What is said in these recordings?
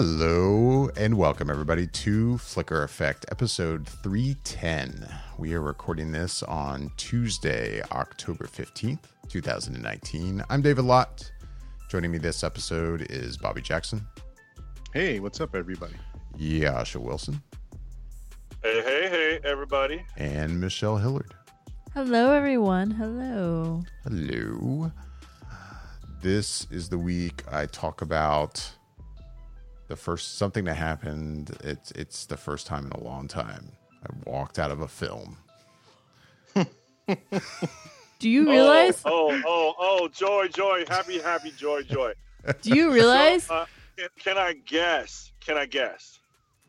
Hello and welcome everybody to Flicker Effect episode 310. We are recording this on Tuesday, October 15th, 2019. I'm David Lott. Joining me this episode is Bobby Jackson, Hey, what's up, everybody? Yasha Wilson, Hey, hey, hey, everybody. and Michelle Hillard. Hello, everyone. Hello. Hello. This is the week I talk about the first something that happened. It's it's the first time in a long time I walked out of a film. Do you realize? Oh, oh, oh, oh, joy, joy, happy, happy, joy, joy. Do you realize? So, uh, can, can I guess? Can I guess?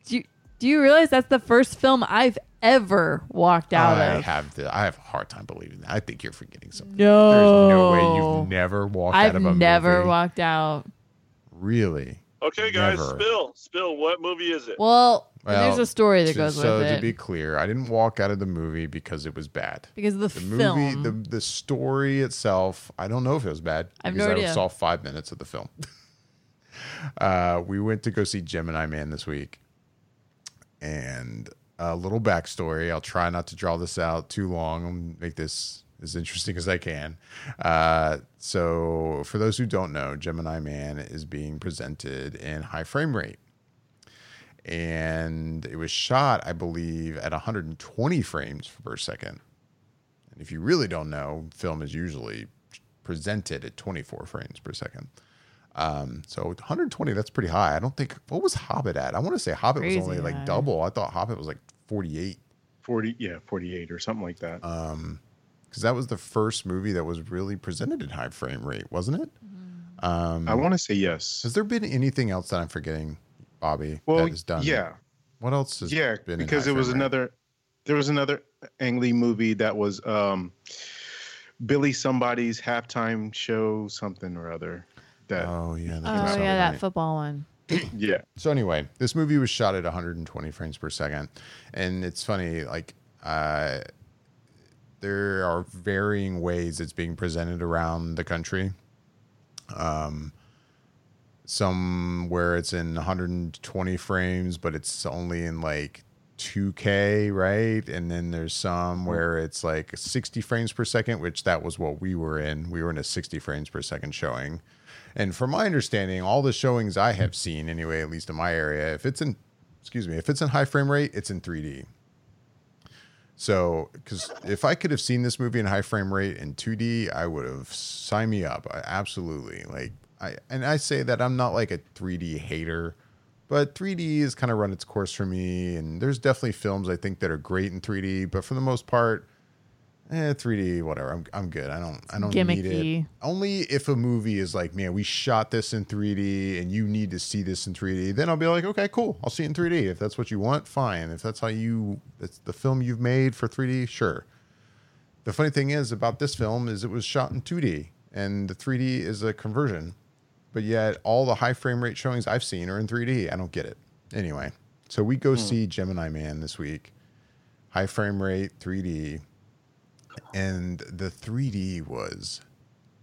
do, you, do you realize that's the first film I've ever walked out I of? I have the, I have a hard time believing that. I think you're forgetting something. no. There's no way you've never walked out I've of a film. never movie. walked out. Really? Okay, guys, Never. spill, spill. What movie is it? Well, Well, there's a story that so, goes so with to it be clear, I didn't walk out of the movie because it was bad. because of the, The film. movie, the the story itself, I don't know if it was bad. I have no because idea. saw five minutes of the film. uh, we went to go see Gemini Man this week, and a little backstory. I'll try not to draw this out too long. I'll make this as interesting as I can. Uh, so, for those who don't know, Gemini Man is being presented in high frame rate and it was shot, I believe, at 120 frames per second. And if you really don't know, film is usually presented at 24 frames per second. Um, so 120, that's pretty high. I don't think what was Hobbit at? I want to say Hobbit was Crazy only like double. I thought Hobbit was like 48 Forty, yeah, forty-eight or something like that. Because that was the first movie that was really presented in high frame rate, wasn't it? I want to say yes. Has there been anything else that I'm forgetting, Bobby? Well, that is done. yeah, What else has yeah, been because it was rate? another. There was another Ang Lee movie that was um, Billy somebody's halftime show, something or other. That Oh yeah. oh that yeah, that right? football one. yeah, So anyway, this movie was shot at 120 frames per second, and it's funny. Like, uh, there are varying ways it's being presented around the country. Um, some where it's in 120 frames, but it's only in like 2K, right? And then there's some where it's like 60 frames per second, which that was what we were in. We were in a 60 frames per second showing. And from my understanding, all the showings I have seen, anyway, at least in my area, if it's in, excuse me, if it's in high frame rate, it's in 3D. So, because if I could have seen this movie in high frame rate in 2D, I would have signed me up. I, absolutely. Like, I, and I say that I'm not like a 3D hater, but 3D has kind of run its course for me. And there's definitely films I think that are great in 3D, but for the most part, eh, 3D, whatever. I'm, I'm good. I don't, I don't need it. Gimmicky. Only if a movie is like, man, we shot this in 3D and you need to see this in 3D, then I'll be like, okay, cool. I'll see it in 3D. If that's what you want, fine. If that's how you, that's the film you've made for 3D, sure. The funny thing is about this film is it was shot in 2D and the 3D is a conversion, but yet all the high frame rate showings I've seen are in 3D. I don't get it. Anyway, so we go see Gemini Man this week, high frame rate 3D, and the 3D was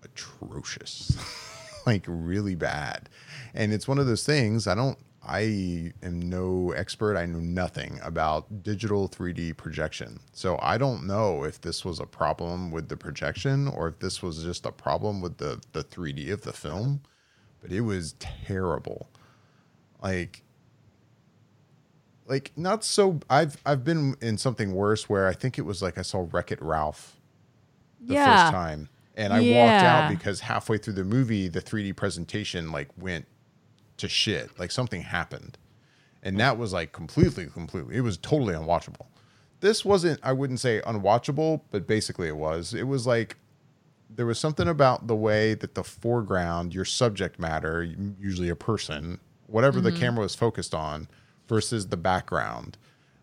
atrocious, like really bad. And it's one of those things I don't, I am no expert. I know nothing about digital 3D projection. So I don't know if this was a problem with the projection or if this was just a problem with the, the 3D of the film, but it was terrible. Like, like not so I've I've been in something worse where I think it was like I saw Wreck It Ralph the yeah. first time. And I walked out because halfway through the movie, the 3D presentation like went to shit. Like something happened. And that was like completely, completely, it was totally unwatchable. This wasn't, I wouldn't say unwatchable, but basically it was. It was like there was something about the way that the foreground, your subject matter, usually a person, whatever the mm-hmm. camera was focused on, versus the background.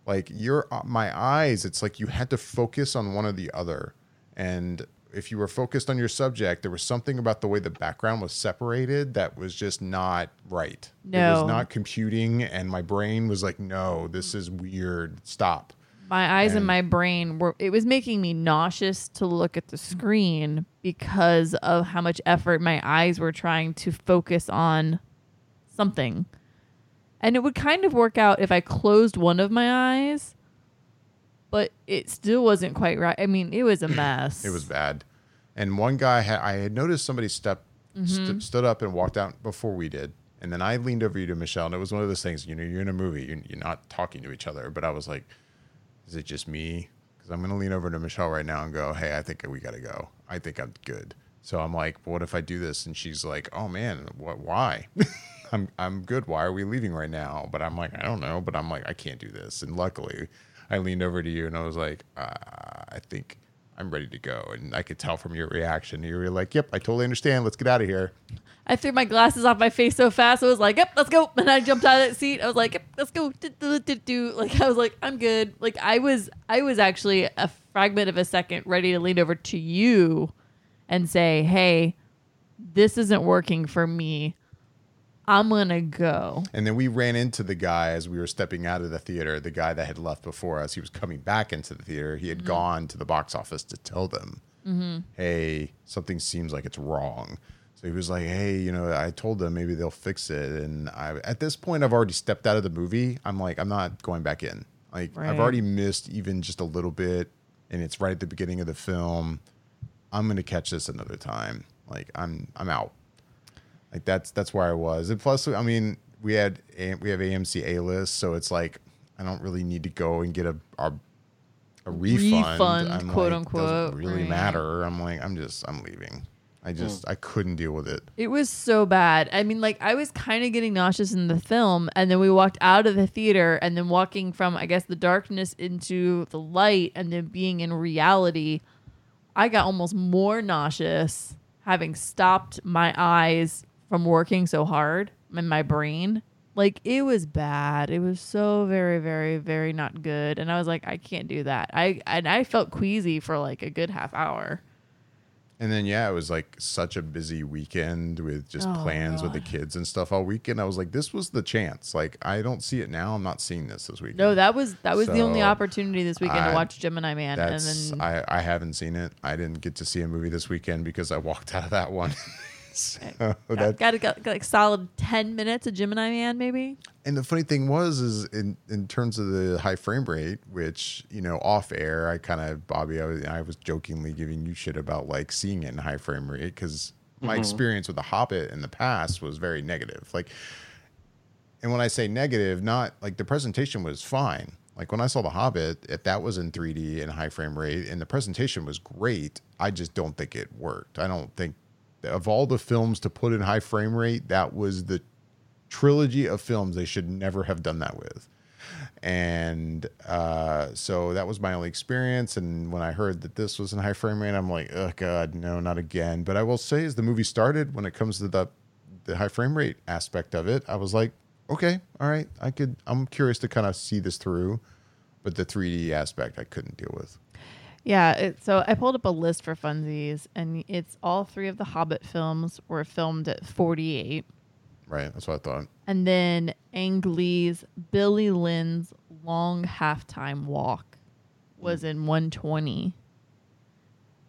Like your uh, my eyes, it's like you had to focus on one or the other. And if you were focused on your subject, there was something about the way the background was separated that was just not right. It was No. not computing, and my brain was like, no, this is weird. Stop. My eyes And- and my brain were it was making me nauseous to look at the screen because of how much effort my eyes were trying to focus on something. And it would kind of work out if I closed one of my eyes, but it still wasn't quite right. I mean, it was a mess. It was bad. And one guy had I had noticed somebody step st- mm-hmm. stood up and walked out before we did. And then I leaned over you to Michelle, and it was one of those things. You know, you're in a movie, you're, you're not talking to each other. But I was like, "Is it just me?" Because I'm gonna lean over to Michelle right now and go, "Hey, I think we gotta go. I think I'm good." So I'm like, "What if I do this?" And she's like, "Oh man, what? Why?" I'm I'm good. Why are we leaving right now? But I'm like, I don't know. But I'm like, I can't do this. And luckily, I leaned over to you and I was like, uh, I think I'm ready to go. And I could tell from your reaction, you were like, Yep, I totally understand. Let's get out of here. I threw my glasses off my face so fast. I was like, "Yep, let's go!" And I jumped out of that seat. I was like, "Yep, let's go!" Like I was like, "I'm good." Like I was, I was actually a fragment of a second ready to lean over to you and say, "Hey, this isn't working for me. I'm gonna go." And then we ran into the guy as we were stepping out of the theater, the guy that had left before us. He was coming back into the theater. He had mm-hmm. gone to the box office to tell them, mm-hmm. hey, something seems like it's wrong. So he was like, hey, you know, I told them maybe they'll fix it. And I, at this point, I've already stepped out of the movie. I'm like, I'm not going back in. Like, Right. I've already missed even just a little bit, and it's right at the beginning of the film. I'm gonna catch this another time. Like, I'm I'm out. Like that's that's where I was. And plus, I mean, we had we have AMC A list, so it's like I don't really need to go and get a our, a refund, Refund, quote, like, unquote, Doesn't really right. matter. I'm like, I'm just I'm leaving. I hmm. just I couldn't deal with it. It was so bad. I mean, like I was kind of getting nauseous in the film, and then we walked out of the theater, and then walking from I guess the darkness into the light, and then being in reality, I got almost more nauseous having stopped my eyes from working so hard in my brain. Like it was bad. It was so very, very, very not good. And I was like, I can't do that. I and I felt queasy for like a good half hour. And then yeah, it was like such a busy weekend with just Oh, plans with the kids and stuff all weekend. I was like, this was the chance. Like I don't see it now. I'm not seeing this this weekend. No, that was that was the only opportunity this weekend I- to watch Gemini Man, and then I, I haven't seen it. I didn't get to see a movie this weekend because I walked out of that one. So got, that, got, got, got like solid ten minutes of Gemini Man, maybe. and the funny thing was is in in terms of the high frame rate, which you know off air, I kind of Bobby, I was, I was jokingly giving you shit about like seeing it in high frame rate because my mm-hmm. experience with the Hobbit in the past was very negative. Like, and when I say negative, not like the presentation was fine. Like when I saw The Hobbit, if that was in 3D and high frame rate and the presentation was great, I just don't think it worked. I don't think of all the films to put in high frame rate, that was the trilogy of films they should never have done that with. And uh, so that was my only experience. And when I heard that this was in high frame rate, I'm like, oh god, no, not again. But I will say, as the movie started, when it comes to the the high frame rate aspect of it, I was like, okay, all right, I could. I'm curious to kind of see this through, but the 3D aspect I couldn't deal with. Yeah. It, so I pulled up a list for funsies, and it's all three of the Hobbit films were filmed at forty eight, Right, that's what I thought. and then Ang Lee's Billy Lynn's long halftime walk was hmm. in one twenty.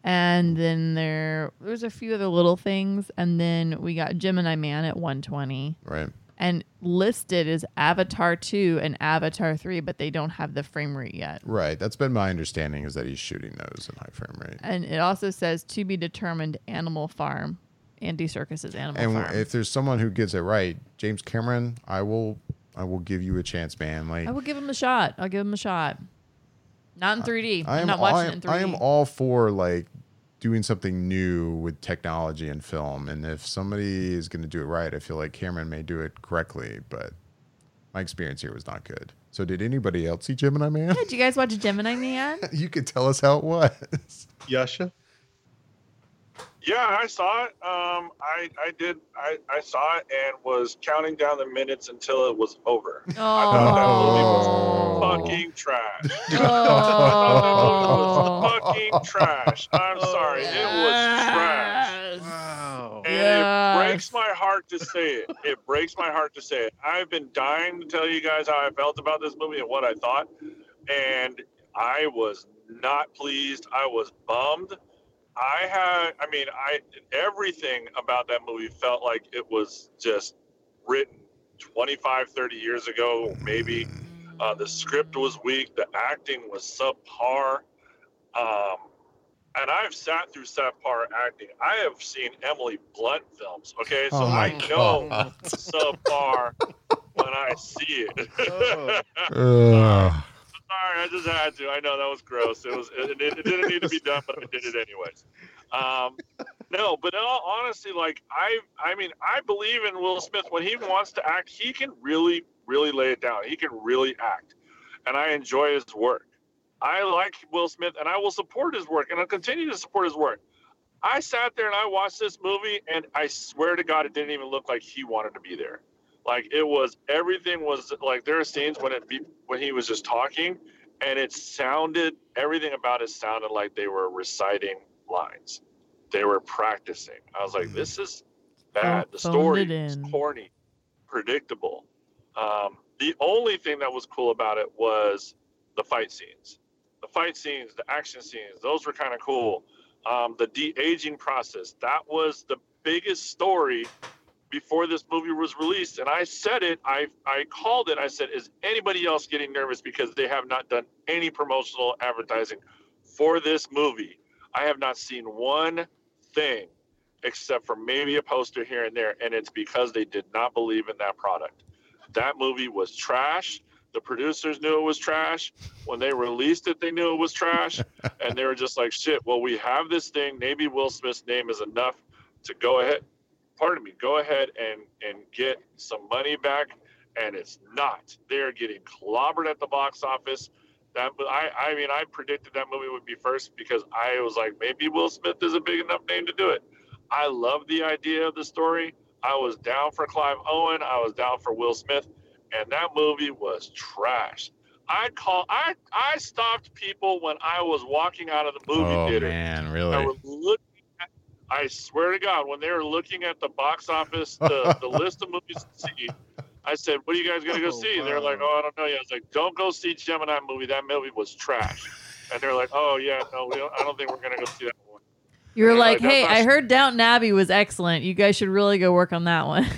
And then there there's a few other little things, and then we got Gemini Man at 120. Right. And listed as Avatar 2 and Avatar 3, but they don't have the frame rate yet. Right. That's been my understanding is that he's shooting those in high frame rate. And it also says to be determined Animal Farm, Andy Serkis's Animal And Farm. And if there's someone who gets it right, James Cameron, I will I will give you a chance, man. Like I will give him a shot. I'll give him a shot. Not in 3D. I I'm am not watching I, it in 3D. I am all for like doing something new with technology and film. And if somebody is going to do it right, I feel like Cameron may do it correctly. But my experience here was not good. So did anybody else see Gemini Man? Did you guys watch Gemini Man? you could tell us how it was. Yasha? Yeah, I saw it. Um, I I did. I I saw it and was counting down the minutes until it was over. I thought that movie was Oh. fucking trash. Oh. it was fucking trash. I'm sorry, it was trash. Yes. Wow. And Yes. it breaks my heart to say it. It breaks my heart to say it. I've been dying to tell you guys how I felt about this movie and what I thought. And I was not pleased. I was bummed. I had I mean, I everything about that movie felt like it was just written 25, 30 years ago, maybe. Uh, the script was weak. The acting was subpar. Um, and I've sat through subpar acting. I have seen Emily Blunt films. Okay, so Oh my I know God. subpar when I see it. Oh. Sorry, I just had to. I know that was gross. It was. It, it, it didn't need to be done, but I did it anyways. Um, no, but honesty, like I, I mean, I believe in Will Smith when he wants to act. He can really, really lay it down. He can really act, and I enjoy his work. I like Will Smith, and I will support his work, and I'll continue to support his work. I sat there and I watched this movie, and I swear to God, it didn't even look like he wanted to be there. Like it was, everything was like there are scenes when it be, when he was just talking, and it sounded everything about it sounded like they were reciting lines. They were practicing. I was like, Mhm. this is bad. The story it is in. corny, predictable. Um, the only thing that was cool about it was the fight scenes. The fight scenes, the action scenes, those were kind of cool. Um, the de aging process, that was the biggest story before this movie was released. And I said it, I, I called it, I said, is anybody else getting nervous because they have not done any promotional advertising for this movie? I have not seen one thing except for maybe a poster here and there. And it's because they did not believe in that product. That movie was trash. The producers knew it was trash. When they released it, they knew it was trash. and they were just like, shit, well, we have this thing. Maybe Will Smith's name is enough to go ahead, pardon me, go ahead and, and get some money back. And it's not. They're getting clobbered at the box office. That I, I mean, I predicted that movie would be first because I was like, maybe Will Smith is a big enough name to do it. I love the idea of the story. I was down for Clive Owen. I was down for Will Smith, and that movie was trash. I call I I stopped people when I was walking out of the movie Oh theater. man, really? was looking at, I swear to God, when they were looking at the box office, the, the list of movies to see, I said, "What are you guys gonna go Oh, see?" They're like, "Oh, I don't know yet." I was like, "Don't go see Gemini movie. That movie was trash." And they're like, "Oh yeah, no, we don't, I don't think we're gonna go see that one." You were Yeah, like, hey, I heard Downton Abbey was excellent. You guys should really go work on that one.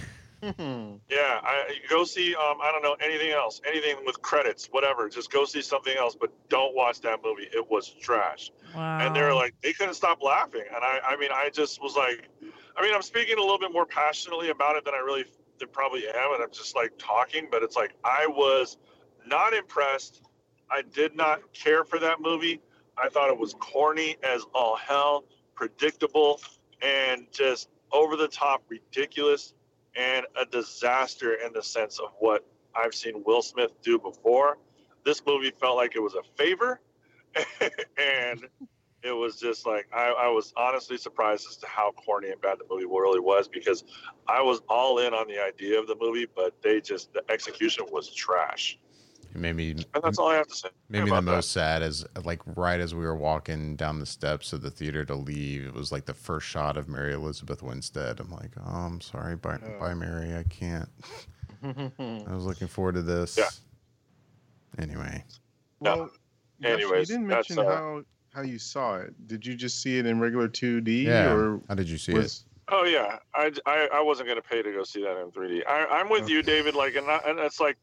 Yeah, I go see. Um, I don't know anything else, anything with credits, whatever. Just go see something else, but don't watch that movie. It was trash. wow. and they were like they couldn't stop laughing and i i mean i just was like i mean i'm speaking a little bit more passionately about it than i really th- probably am and i'm just like talking but it's like i was not impressed i did not care for that movie i thought it was corny as all hell predictable and just over the top ridiculous and a disaster in the sense of what i've seen will smith do before. This movie felt like it was a favor and it was just like I, I was honestly surprised as to how corny and bad the movie really was because I was all in on the idea of the movie, but they just the execution was trash, Maybe and that's all I have to say. maybe the about that. most sad is like right as we were walking down the steps of the theater to leave, it was like the first shot of Mary Elizabeth Winstead. I'm like, oh, I'm sorry, bye, Oh. bye, Mary, I can't. I was looking forward to this. Yeah. Anyway, well, Josh, Anyways, you didn't mention uh, how how you saw it. Did you just see it in regular 2D yeah. or How did you see was Oh yeah, I, I, I wasn't gonna pay to go see that in 3D. I, I'm with you, David. Like, and, I, and it's like,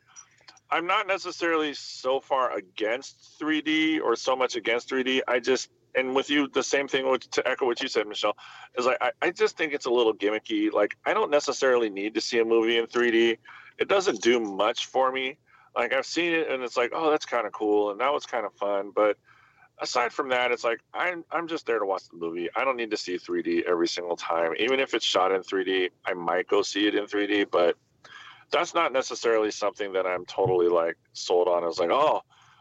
I'm not necessarily so far against 3D or so much against 3D. I just and with you, the same thing. With, to echo what you said, Michelle, is like I, I just think it's a little gimmicky. Like, I don't necessarily need to see a movie in 3D. It doesn't do much for me. Like I've seen it and it's like, oh, that's kind of cool, and that was kind of fun, but aside from that, it's like I'm I'm just there to watch the movie. I don't need to see 3D every single time. Even if it's shot in 3D, I might go see it in 3D, but that's not necessarily something that I'm totally like sold on. I was like, oh,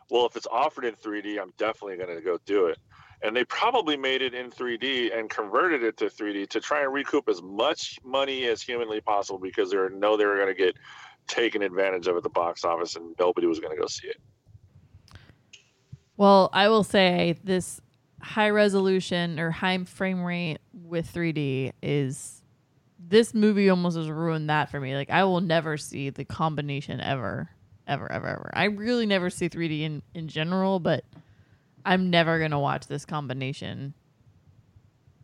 well, if it's offered in 3D, I'm definitely going to go do it. And they probably made it in 3D and converted it to 3D to try and recoup as much money as humanly possible because they know they were going to get taken advantage of at the box office and nobody was going to go see it. Well, I will say this high resolution or high frame rate with 3D is this movie almost has ruined that for me. Like I will never see the combination ever, ever, ever, ever. I really never see 3D in in general, but I'm never gonna watch this combination.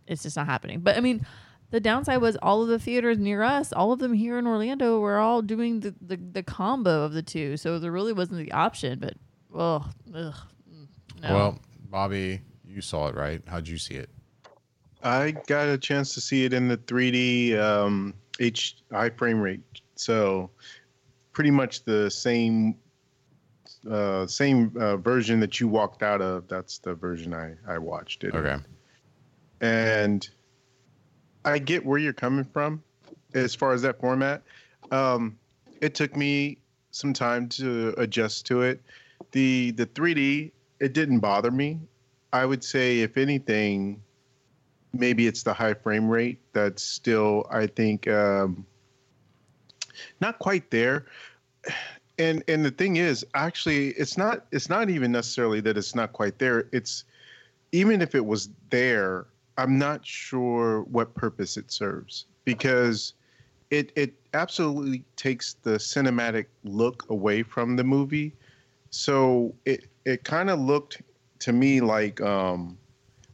It's just not happening. But I mean, the downside was all of the theaters near us, all of them here in Orlando, were all doing the, the, the combo of the two. So there really wasn't the option. But, oh, ugh, mm, no. Well, Bobby, you saw it, right? How'd you see it? I got a chance to see it in the 3D um, H high frame rate, so pretty much the same uh, same uh, version that you walked out of. That's the version I I watched it. Okay. and I get where you're coming from as far as that format. Um, it took me some time to adjust to it. The the 3D it didn't bother me. I would say if anything, maybe it's the high frame rate that's still I think um, not quite there. And and the thing is, actually, it's not it's not even necessarily that it's not quite there. It's even if it was there, I'm not sure what purpose it serves because it it absolutely takes the cinematic look away from the movie. So it it kind of looked to me like um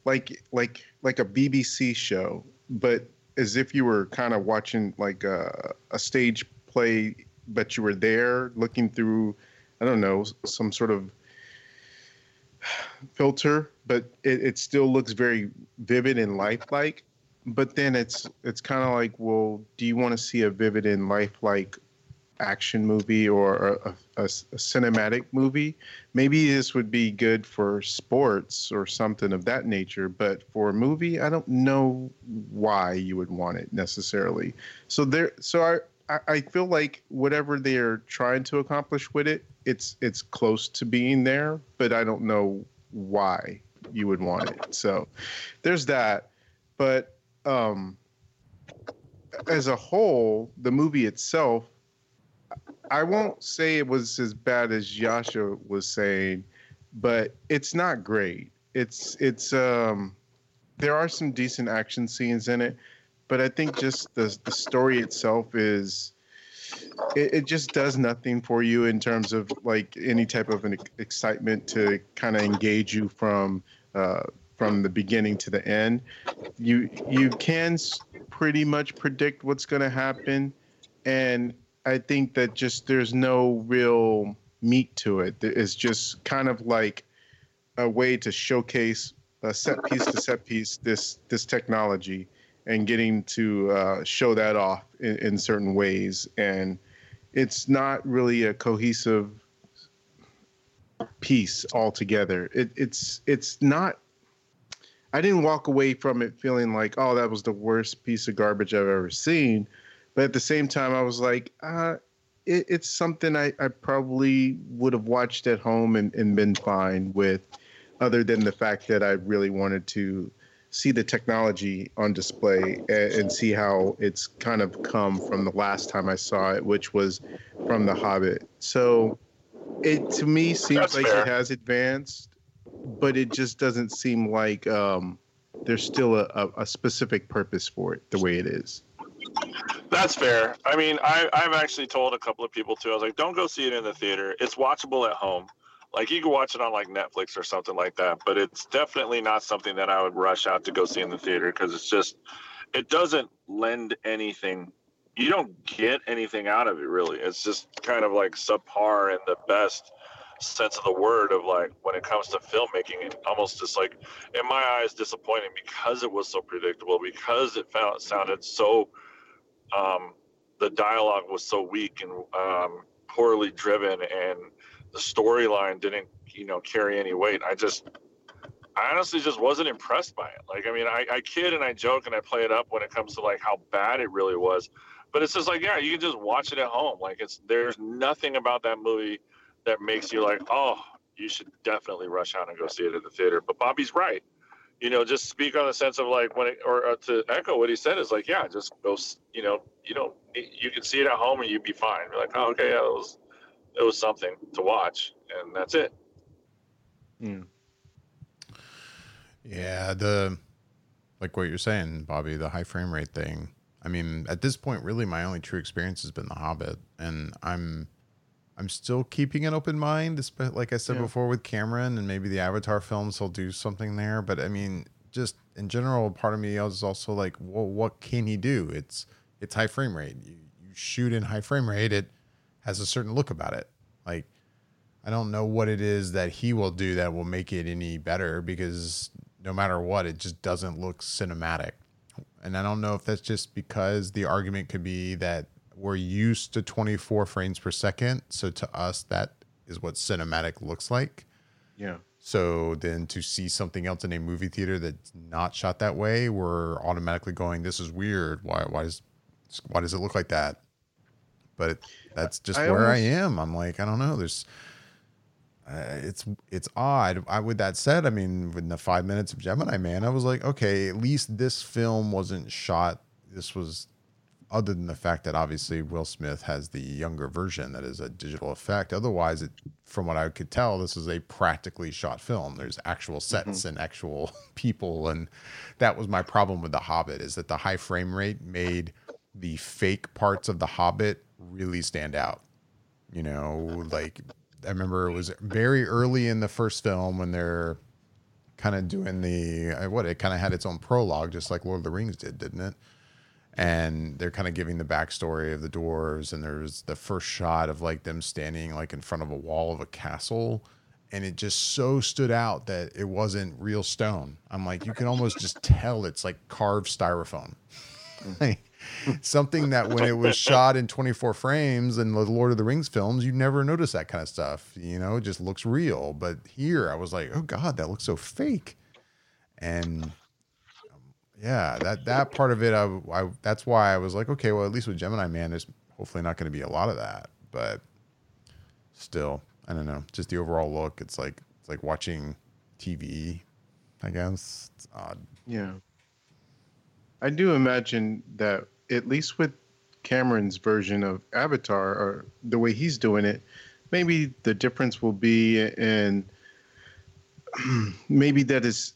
like like like a BBC show, but as if you were kind of watching like a, a stage play, but you were there looking through, I don't know, some sort of filter, but it, it still looks very vivid and lifelike. But then it's it's kind of like, well, do you want to see a vivid and lifelike action movie or a, a, a cinematic movie? Maybe this would be good for sports or something of that nature. But for a movie, I don't know why you would want it necessarily. So there, so I. I feel like whatever they're trying to accomplish with it, it's it's close to being there, but I don't know why you would want it. So there's that. But um as a whole, the movie itself, I won't say it was as bad as Yasha was saying, but it's not great. It's it's um there are some decent action scenes in it, but I think just the the story itself is it, it just does nothing for you in terms of like any type of an excitement to kind of engage you from uh, from the beginning to the end. You you can pretty much predict what's going to happen, and I think that just there's no real meat to it. It's just kind of like a way to showcase a set piece to set piece this this technology and getting to uh, show that off in, in certain ways. And it's not really a cohesive piece altogether. It, it's it's not i didn't walk away from it feeling like oh that was the worst piece of garbage i've ever seen but at the same time i was like uh, it, it's something I, I probably would have watched at home and, and been fine with other than the fact that i really wanted to see the technology on display and, and see how it's kind of come from the last time I saw it, which was from The Hobbit. So it to me seems That's like fair. it has advanced, but it just doesn't seem like um, there's still a, a, a specific purpose for it the way it is. That's fair. I mean, I, I've actually told a couple of people too. I was like, don't go see it in the theater. It's watchable at home. Like you can watch it on like Netflix or something like that. But it's definitely not something that I would rush out to go see in the theater because it's just, it doesn't lend anything. You don't get anything out of it really. It's just kind of like subpar in the best sense of the word of like when it comes to filmmaking and almost just like in my eyes disappointing because it was so predictable because it found sounded so um, the dialogue was so weak and um, poorly driven, and the storyline didn't, you know, carry any weight. I just, I honestly just wasn't impressed by it. Like, I mean, I, I kid and I joke and I play it up when it comes to like how bad it really was, but it's just like, yeah, you can just watch it at home. Like, it's there's nothing about that movie that makes you like, oh, you should definitely rush out and go see it at the theater. But Bobby's right you know, just speak on the sense of like when it, or uh, to echo what he said is like, yeah, just go, you know, you don't, you can see it at home and you'd be fine. You're like, oh, okay, yeah, it was, it was something to watch, and that's it. Mm. Yeah, the like what you're saying, Bobby, the high frame rate thing. I mean, at this point, really, my only true experience has been The Hobbit, and I'm I'm still keeping an open mind, like I said Yeah. before with Cameron, and maybe the Avatar films he'll do something there. But I mean, just in general, part of me was also like, well, what can he do? It's it's high frame rate. You, you shoot in high frame rate, it has a certain look about it. Like I don't know what it is that he will do that will make it any better because no matter what, it just doesn't look cinematic. And I don't know if that's just because the argument could be that we're used to 24 frames per second. So to us, that is what cinematic looks like. Yeah. So then to see something else in a movie theater that's not shot that way, we're automatically going, "This is weird. Why? Why does? Why does it look like that?" But it, that's just I where I am. I'm like, I don't know. There's, uh, it's it's odd. I, with that said, I mean, within the five minutes of Gemini Man, I was like, okay, at least this film wasn't shot. This was other than the fact that obviously Will Smith has the younger version that is a digital effect. Otherwise, it, from what I could tell, this is a practically shot film. There's actual sets mm-hmm. and actual people, and that was my problem with The Hobbit is that the high frame rate made the fake parts of The Hobbit really stand out. You know, like I remember it was very early in the first film when they're kind of doing the what it kind of had its own prologue, just like Lord of the Rings did, didn't it? And they're kind of giving the backstory of the dwarves and there's the first shot of like them standing like in front of a wall of a castle and it just so stood out that it wasn't real stone. I'm like you can almost just tell it's like carved styrofoam. Hmm. Like something that when it was shot in 24 frames in the lord of the rings films you never notice that kind of stuff you know? It just looks real. But here i was like oh god that looks so fake. And yeah, that that part of it, I, I that's why I was like, okay, well, at least with Gemini Man, there's hopefully not going to be a lot of that, but still, I don't know. Just the overall look, it's like it's like watching TV. I guess it's odd. Yeah. I do imagine that at least with Cameron's version of Avatar or the way he's doing it, maybe the difference will be in maybe that is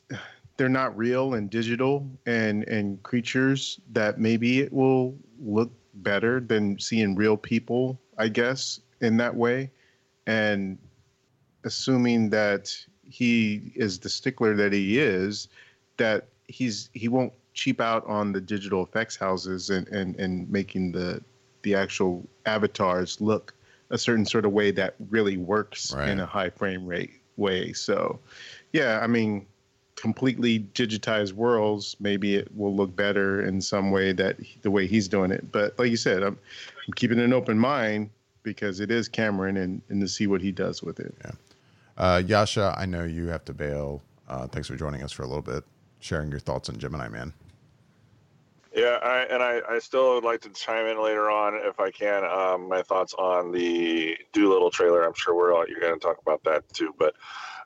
they're not real and digital and and creatures that maybe it will look better than seeing real people, I guess, in that way. And assuming that he is the stickler that he is, that he's he won't cheap out on the digital effects houses and and and making the the actual avatars look a certain sort of way that really works Right. in a high frame rate way. So, yeah, I mean, completely digitized worlds, maybe it will look better in some way that the way he's doing it. But like you said, I'm, I'm keeping an open mind because it is Cameron and, and to see what he does with it. Uh, Yasha, I know you have to bail. Uh, thanks for joining us for a little bit, sharing your thoughts on Gemini Man. Yeah, I, and I, I still would like to chime in later on if I can. Um, my thoughts on the Dolittle trailer. I'm sure we're all, you're going to talk about that too, but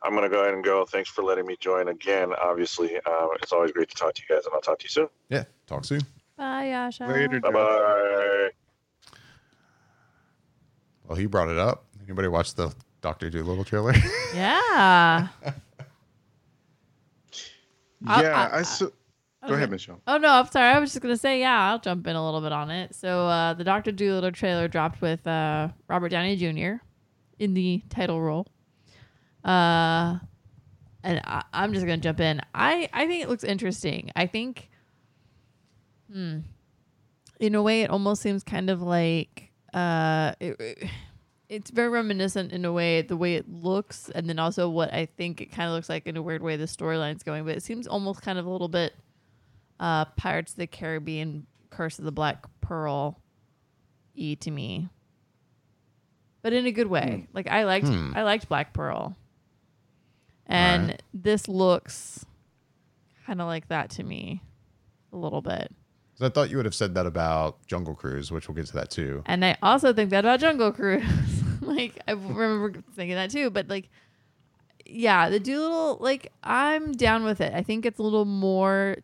I'm going to go ahead and go. Thanks for letting me join again. Obviously, uh, it's always great to talk to you guys, and I'll talk to you soon. Yeah, talk soon. Bye, Yasha. Later, Bye bye. Well, he brought it up. Anybody watch the Doctor Dolittle trailer? Yeah. Yeah, I- I, so, go ahead, Michelle. Oh no, I'm sorry. I was just gonna say, yeah, I'll jump in a little bit on it. So uh, the Doctor Dolittle trailer dropped with uh, Robert Downey Jr. in the title role. Uh, and I, I'm just gonna jump in. I I think it looks interesting. I think, hmm, in a way, it almost seems kind of like uh, it, it- it's very reminiscent in a way the way it looks, and then also what I think it kind of looks like in a weird way the storyline's going. But it seems almost kind of a little bit uh, Pirates of the Caribbean, Curse of the Black Pearl, e to me, but in a good way. Like I liked, Hmm. I liked Black Pearl, and Alright. this looks kind of like that to me, a little bit. I thought you would have said that about Jungle Cruise, which we'll get to that too. And I also think that about Jungle Cruise. like I remember thinking that too, but like yeah, the Dolittle like I'm down with it. I think it's a little more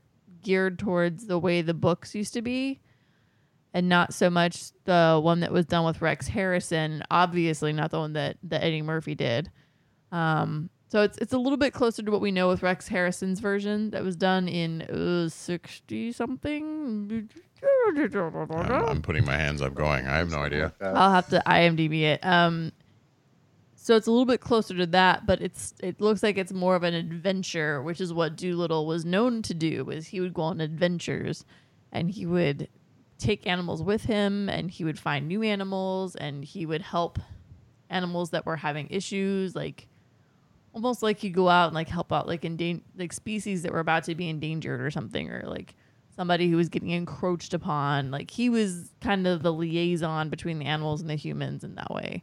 geared towards the way the books used to be and not so much the one that was done with Rex Harrison, obviously not the one that that Eddie Murphy did. Um so it's it's a little bit closer to what we know with Rex Harrison's version that was done in uh, 60 something. I'm, I'm putting my hands up, going. I have no idea. I'll have to IMDb it. Um, So it's a little bit closer to that, but it's it looks like it's more of an adventure, which is what Dolittle was known to do. Was he would go on adventures, and he would take animals with him, and he would find new animals, and he would help animals that were having issues, like almost like you go out and like help out like in like species that were about to be endangered or something, or like somebody who was getting encroached upon. Like he was kind of the liaison between the animals and the humans in that way.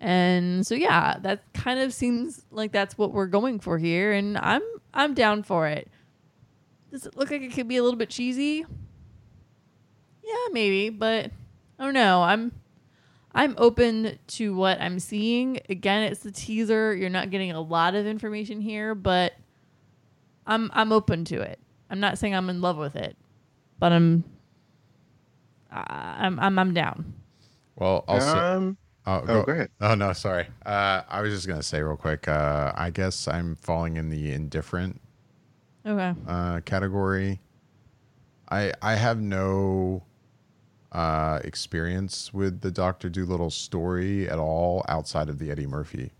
And so yeah, that kind of seems like that's what we're going for here and I'm I'm down for it. Does it look like it could be a little bit cheesy? Yeah, maybe, but I don't know. I'm I'm open to what I'm seeing. Again, it's the teaser. You're not getting a lot of information here, but I'm I'm open to it. I'm not saying I'm in love with it, but I'm I'm I'm, I'm down. Well, also, Um, oh, oh, go ahead. Oh no, sorry. Uh, I was just gonna say real quick. Uh, I guess I'm falling in the indifferent Okay. uh, category. I I have no uh, experience with the Doctor Dolittle story at all outside of the Eddie Murphy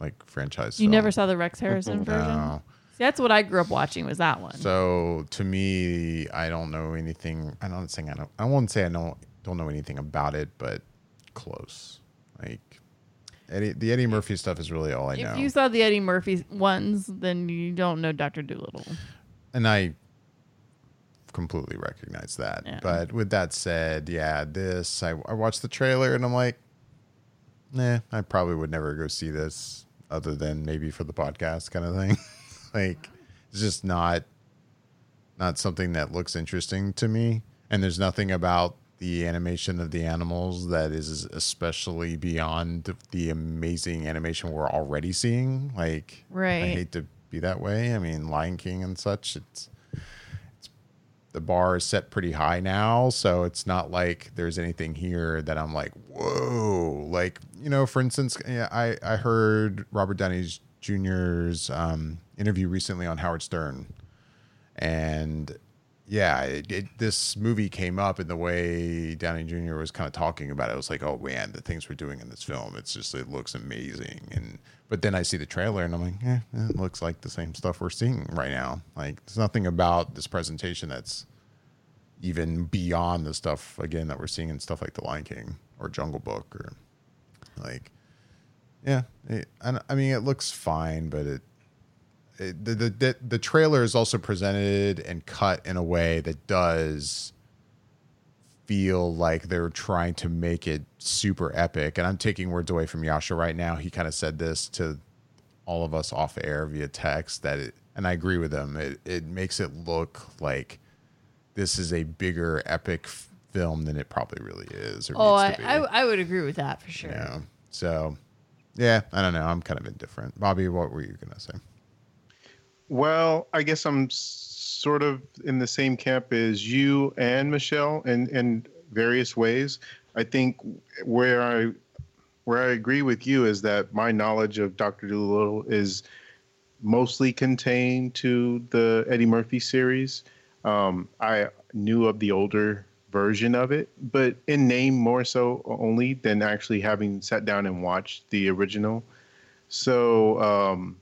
like franchise. You film. never saw the Rex Harrison version? No. See, that's what I grew up watching was that one. So to me, I don't know anything. I'm not saying I don't. I won't say I don't don't know anything about it, but close. Like Eddie, the Eddie Murphy stuff is really all I if know. If you saw the Eddie Murphy ones, then you don't know Doctor Dolittle. and I completely recognize that. Yeah. But with that said, yeah, this I, I watched the trailer and I'm like, nah, I probably would never go see this other than maybe for the podcast kind of thing. like, it's just not not something that looks interesting to me. And there's nothing about the animation of the animals that is especially beyond the amazing animation we're already seeing. Like, right. I hate to be that way. I mean, Lion King and such. It's, it's the bar is set pretty high now, so it's not like there's anything here that I'm like, whoa. Like you know, for instance, I I heard Robert Downey Jr.'s um, interview recently on Howard Stern, and yeah, it, it, this movie came up in the way Downey Jr. was kind of talking about it. I was like, oh man, the things we're doing in this film, it's just it looks amazing. And but then I see the trailer and I'm like, eh, it looks like the same stuff we're seeing right now. Like there's nothing about this presentation that's even beyond the stuff again that we're seeing in stuff like The Lion King or Jungle Book or like, yeah, it, I, I mean it looks fine, but it it, the, the the the trailer is also presented and cut in a way that does feel like they're trying to make it super epic. And I'm taking words away from Yasha right now. He kind of said this to all of us off air via text that it, and I agree with him. It it makes it look like this is a bigger epic f- film than it probably really is. Or Oh, I, needs to be. I, I would agree with that for sure. yeah. So, yeah, I don't know. I'm kind of indifferent. Bobby, what were you gonna say? Well, I guess I'm sort of in the same camp as you and Michelle in, in various ways. I think where I where I agree with you is that my knowledge of Doctor Dolittle is mostly contained to the Eddie Murphy series. Um, I knew of the older version of it, but in name more so only than actually having sat down and watched the original. So um,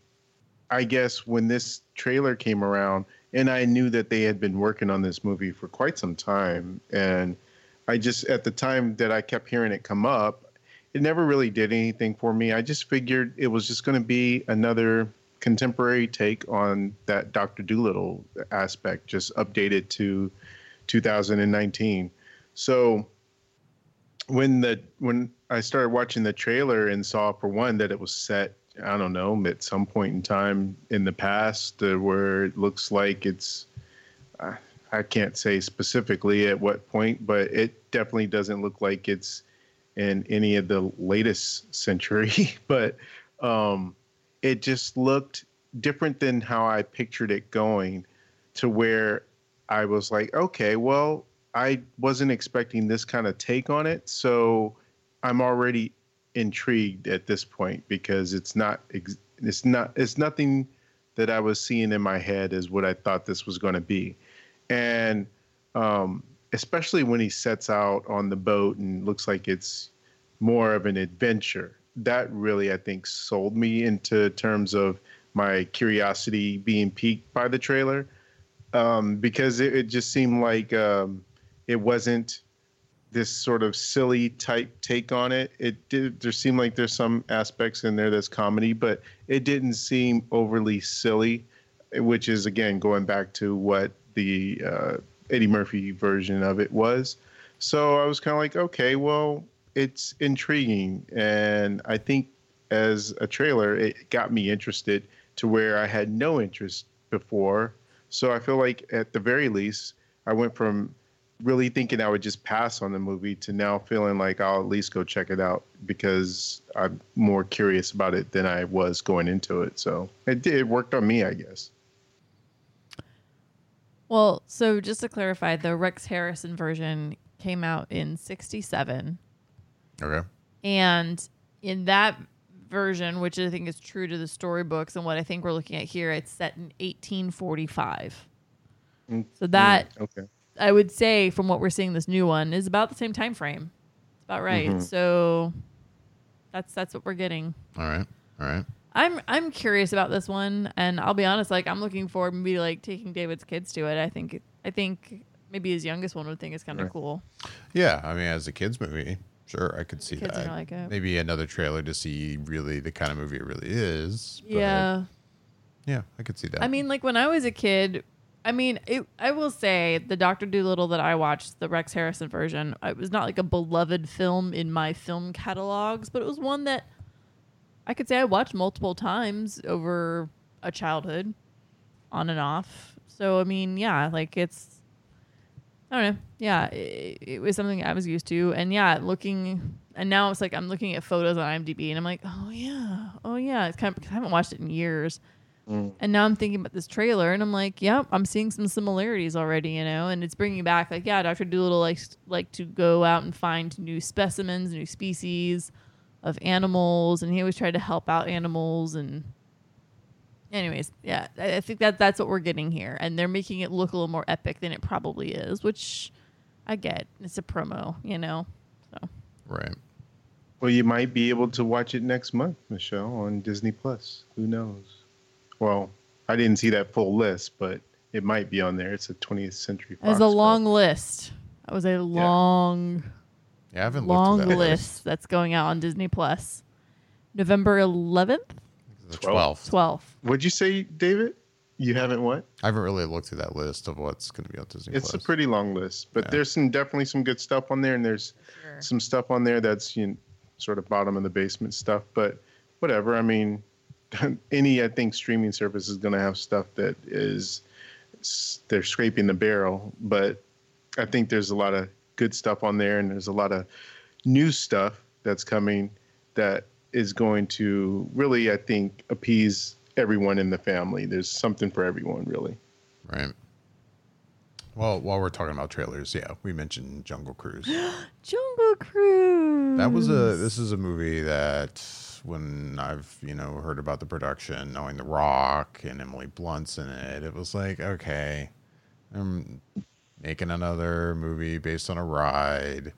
I guess when this trailer came around, and I knew that they had been working on this movie for quite some time, and I just at the time that I kept hearing it come up, it never really did anything for me. I just figured it was just going to be another contemporary take on that Doctor Dolittle aspect, just updated to 2019. So when the when I started watching the trailer and saw for one that it was set, I don't know, at some point in time in the past uh, where it looks like it's uh, I can't say specifically at what point, but it definitely doesn't look like it's in any of the latest century, but um, it just looked different than how I pictured it going to where I was like, okay, well, I wasn't expecting this kind of take on it, so I'm already intrigued at this point because it's not it's not it's nothing that I was seeing in my head as what I thought this was going to be, and um, especially when he sets out on the boat and looks like it's more of an adventure. that really I think sold me into terms of my curiosity being piqued by the trailer um, because it, it just seemed like um, it wasn't this sort of silly type take on it. It did. There seemed like there's some aspects in there that's comedy, but it didn't seem overly silly, which is again going back to what the uh, Eddie Murphy version of it was. So I was kind of like, okay, well, it's intriguing, and I think as a trailer, it got me interested to where I had no interest before. So I feel like at the very least, I went from really thinking I would just pass on the movie to now feeling like I'll at least go check it out because I'm more curious about it than I was going into it. So it did it worked on me, I guess. Well, so just to clarify, the Rex Harrison version came out in 67. Okay. And in that version, which I think is true to the storybooks and what I think we're looking at here, it's set in 1845. Mm, So that Okay. I would say from what we're seeing this new one is about the same time frame. It's about right. Mhm. So that's that's what we're getting. All right. All right. I'm I'm curious about this one, and I'll be honest. Like I'm looking forward maybe like taking David's kids to it. I think I think maybe his youngest one would think it's kind of Right. cool. Yeah. I mean, as a kids movie, sure, I could see Kids that. like it. Maybe another trailer to see really the kind of movie it really is. but Yeah. Yeah, I could see that. I mean, like when I was a kid, I mean, it, I will say the Doctor Dolittle that I watched, the Rex Harrison version, it was not like a beloved film in my film catalogs, but it was one that I could say I watched multiple times over a childhood, on and off. So I mean, yeah, like it's, I don't know, yeah, it, it was something I was used to, and yeah, looking. And now it's like I'm looking at photos on IMDb, and I'm like, oh yeah, oh yeah. It's kind of I haven't watched it in years. Mm. And now I'm thinking about this trailer, and I'm like, yep, I'm seeing some similarities already, you know. And it's bringing back, like, yeah, Doctor Dolittle likes like to go out and find new specimens, new species of animals, and he always tried to help out animals. And, anyways, yeah, I, I think that that's what we're getting here, and they're making it look a little more epic than it probably is, which I get. It's a promo, you know. So right. Well, you might be able to watch it next month, Michelle, on Disney Plus. Who knows? Well, I didn't see that full list, but it might be on there. It's a 20th Century Fox. was a long list, that was a long. Yeah, I haven't long looked at that list that's going out on Disney Plus. November 11th, The 12th. 12th. What'd you say, David? You haven't what? I haven't really looked through that list of what's going to be on Disney It's a pretty long list, but Yeah. there's some definitely some good stuff on there, and there's some stuff on there that's you know, sort of bottom of the basement stuff. But whatever. I mean, any I think streaming service is going to have stuff that is they're scraping the barrel. But I think there's a lot of good stuff on there, and there's a lot of new stuff that's coming that is going to really, I think, appease everyone in the family. There's something for everyone, really. Right. Well, while we're talking about trailers, yeah, we mentioned Jungle Cruise. Jungle Cruise. That was a. This is a movie that when I've you know heard about the production, knowing The Rock and Emily Blunt's in it, it was like okay, I'm making another movie based on a ride.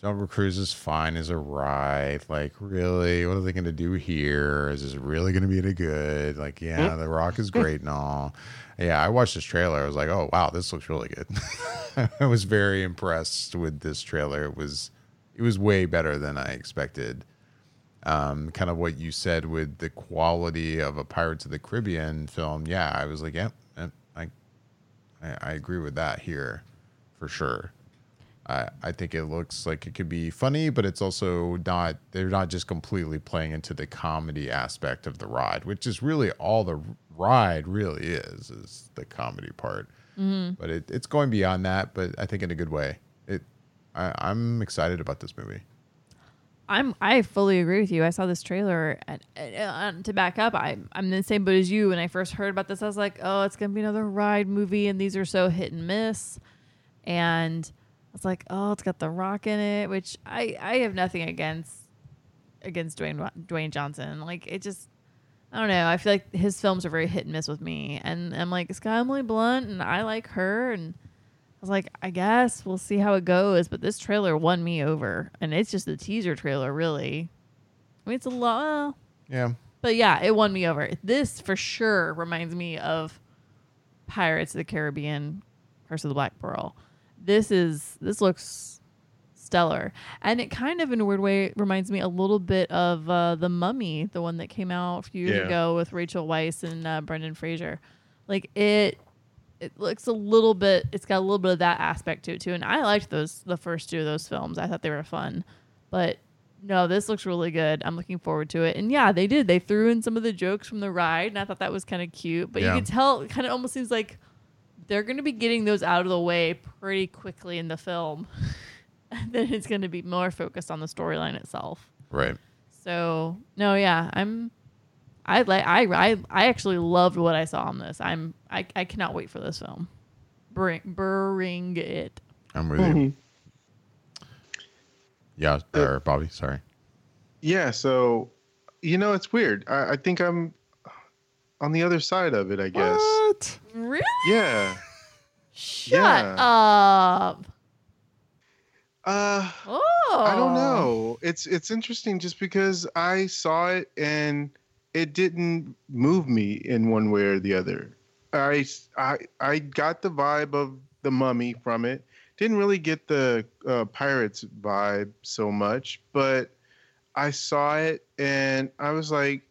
Jungle Cruise is fine as a ride. Like, really, what are they going to do here? Is this really going to be any good? Like, yeah, The Rock is great and all. Yeah, I watched this trailer. I was like, oh wow, this looks really good. I was very impressed with this trailer. It was, it was way better than I expected. Um, kind of what you said with the quality of a Pirates of the Caribbean film. Yeah, I was like, yep, yep I, I, I agree with that here, for sure. I, I think it looks like it could be funny, but it's also not. They're not just completely playing into the comedy aspect of the ride, which is really all the ride really is is the comedy part. Mm-hmm. But it, it's going beyond that, but I think in a good way. It, I, I'm excited about this movie. I'm I fully agree with you. I saw this trailer and, and to back up, I I'm in the same boat as you. When I first heard about this, I was like, oh, it's gonna be another ride movie, and these are so hit and miss. And was like, oh, it's got The Rock in it, which I I have nothing against against Dwayne Dwayne Johnson. Like it just. I don't know. I feel like his films are very hit and miss with me, and I'm like, it's got Emily Blunt, and I like her, and I was like, I guess we'll see how it goes. But this trailer won me over, and it's just the teaser trailer, really. I mean, it's a lot, Yeah. but yeah, it won me over. This for sure reminds me of Pirates of the Caribbean, Curse of the Black Pearl. This is this looks stellar, and it kind of in a weird way reminds me a little bit of uh, the Mummy, the one that came out a few years Yeah. ago with Rachel Weisz and uh, Brendan Fraser. Like it, it looks a little bit. It's got a little bit of that aspect to it too, and I liked those the first two of those films. I thought they were fun, but no, this looks really good. I'm looking forward to it. And yeah, they did. They threw in some of the jokes from the ride, and I thought that was kind of cute. But Yeah. you could tell, it kind of almost seems like they're going to be getting those out of the way pretty quickly in the film. and then it's going to be more focused on the storyline itself. Right. So no, yeah, I'm. I like. I I I actually loved what I saw on this. I'm. I I cannot wait for this film. Bring bring it. I'm with you. Mhm. Yeah. Or Bobby. Sorry. Yeah, so you know it's weird. I, I think I'm on the other side of it. I guess. What? Really? Yeah. Shut Yeah. up. Uh, Oh. I don't know. It's it's interesting just because I saw it and it didn't move me in one way or the other. I I I got the vibe of the mummy from it. Didn't really get the uh, pirates vibe so much, but I saw it and I was like,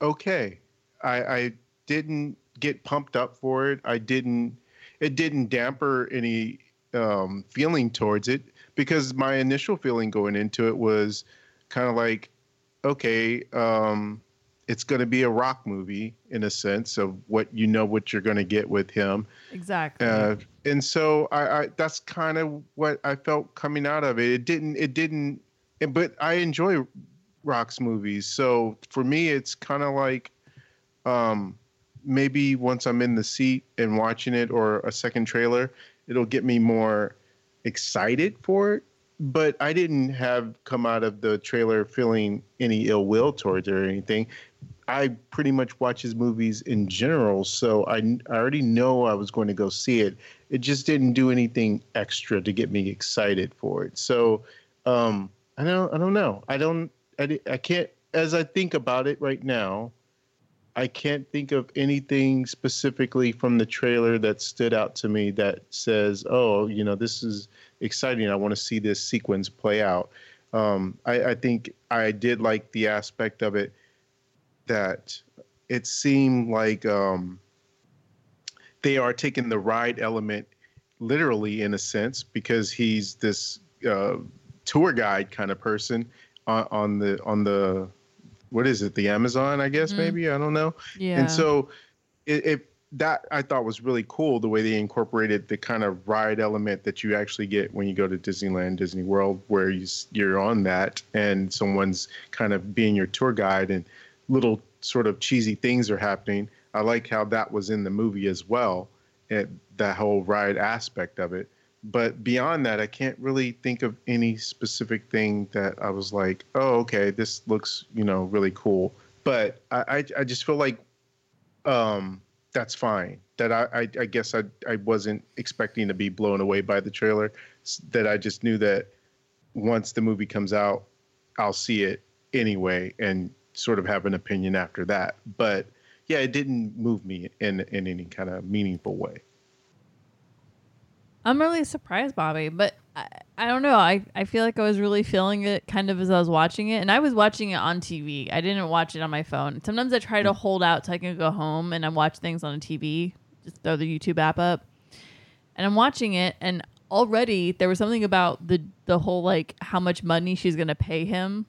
okay. I I didn't get pumped up for it. I didn't. It didn't damper any um, feeling towards it because my initial feeling going into it was kind of like, okay, um, it's going to be a rock movie in a sense of what you know what you're going to get with him, Exactly. uh, and so I, I that's kind of what I felt coming out of it. It didn't, it didn't, but I enjoy rocks movies, so for me, it's kind of like, um, maybe once I'm in the seat and watching it or a second trailer, it'll get me more excited for it. But I didn't have come out of the trailer feeling any ill will towards it or anything. I pretty much watch his movies in general, so I, I already know I was going to go see it. It just didn't do anything extra to get me excited for it. So um, I don't I don't know. I don't I, I can't as I think about it right now. I can't think of anything specifically from the trailer that stood out to me that says, "Oh, you know, this is exciting. I want to see this sequence play out." Um, I, I think I did like the aspect of it that it seemed like um, they are taking the ride element literally in a sense because he's this uh, tour guide kind of person on, on the on the what is it the Amazon I guess Mhm. maybe I don't know yeah. and so it, it that I thought was really cool the way they incorporated the kind of ride element that you actually get when you go to Disneyland, Disney World, where you, you're on that and someone's kind of being your tour guide and little sort of cheesy things are happening. I like how that was in the movie as well, and that whole ride aspect of it. But beyond that, I can't really think of any specific thing that I was like, oh, okay, this looks, you know, really cool. But I, I, I just feel like um, that's fine. That I, I, I guess I, I wasn't expecting to be blown away by the trailer. That I just knew that once the movie comes out, I'll see it anyway and sort of have an opinion after that. But yeah, it didn't move me in in any kind of meaningful way. I'm really surprised, Bobby, but I, I don't know. I, I feel like I was really feeling it kind of as I was watching it. And I was watching it on TV. I didn't watch it on my phone. Sometimes I try to mm. hold out till I can go home and I watch things on a TV, just throw the YouTube app up. And I'm watching it, and already there was something about the, the whole like how much money she's going to pay him.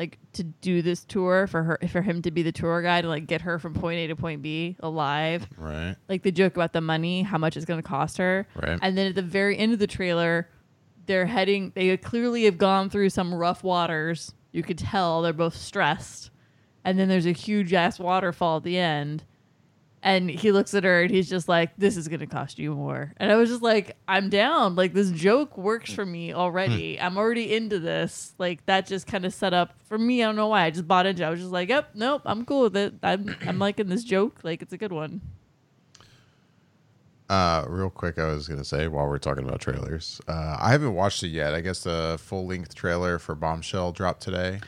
Like to do this tour for her, for him to be the tour guide and like get her from point A to point B alive Right. like the joke about the money, how much it's going to cost her. Right. And then at the very end of the trailer, they're heading, they clearly have gone through some rough waters. You could tell they're both stressed. And then there's a huge ass waterfall at the end. And he looks at her and he's just like, This is going to cost you more. And I was just like, I'm down. Like, this joke works for me already. I'm already into this. Like, that just kind of set up for me. I don't know why. I just bought into it. I was just like, Yep, nope, I'm cool with it. I'm, I'm liking this joke. Like, it's a good one. Uh, real quick, I was gonna say while we're talking about trailers, uh, I haven't watched it yet. I guess the full length trailer for Bombshell dropped today.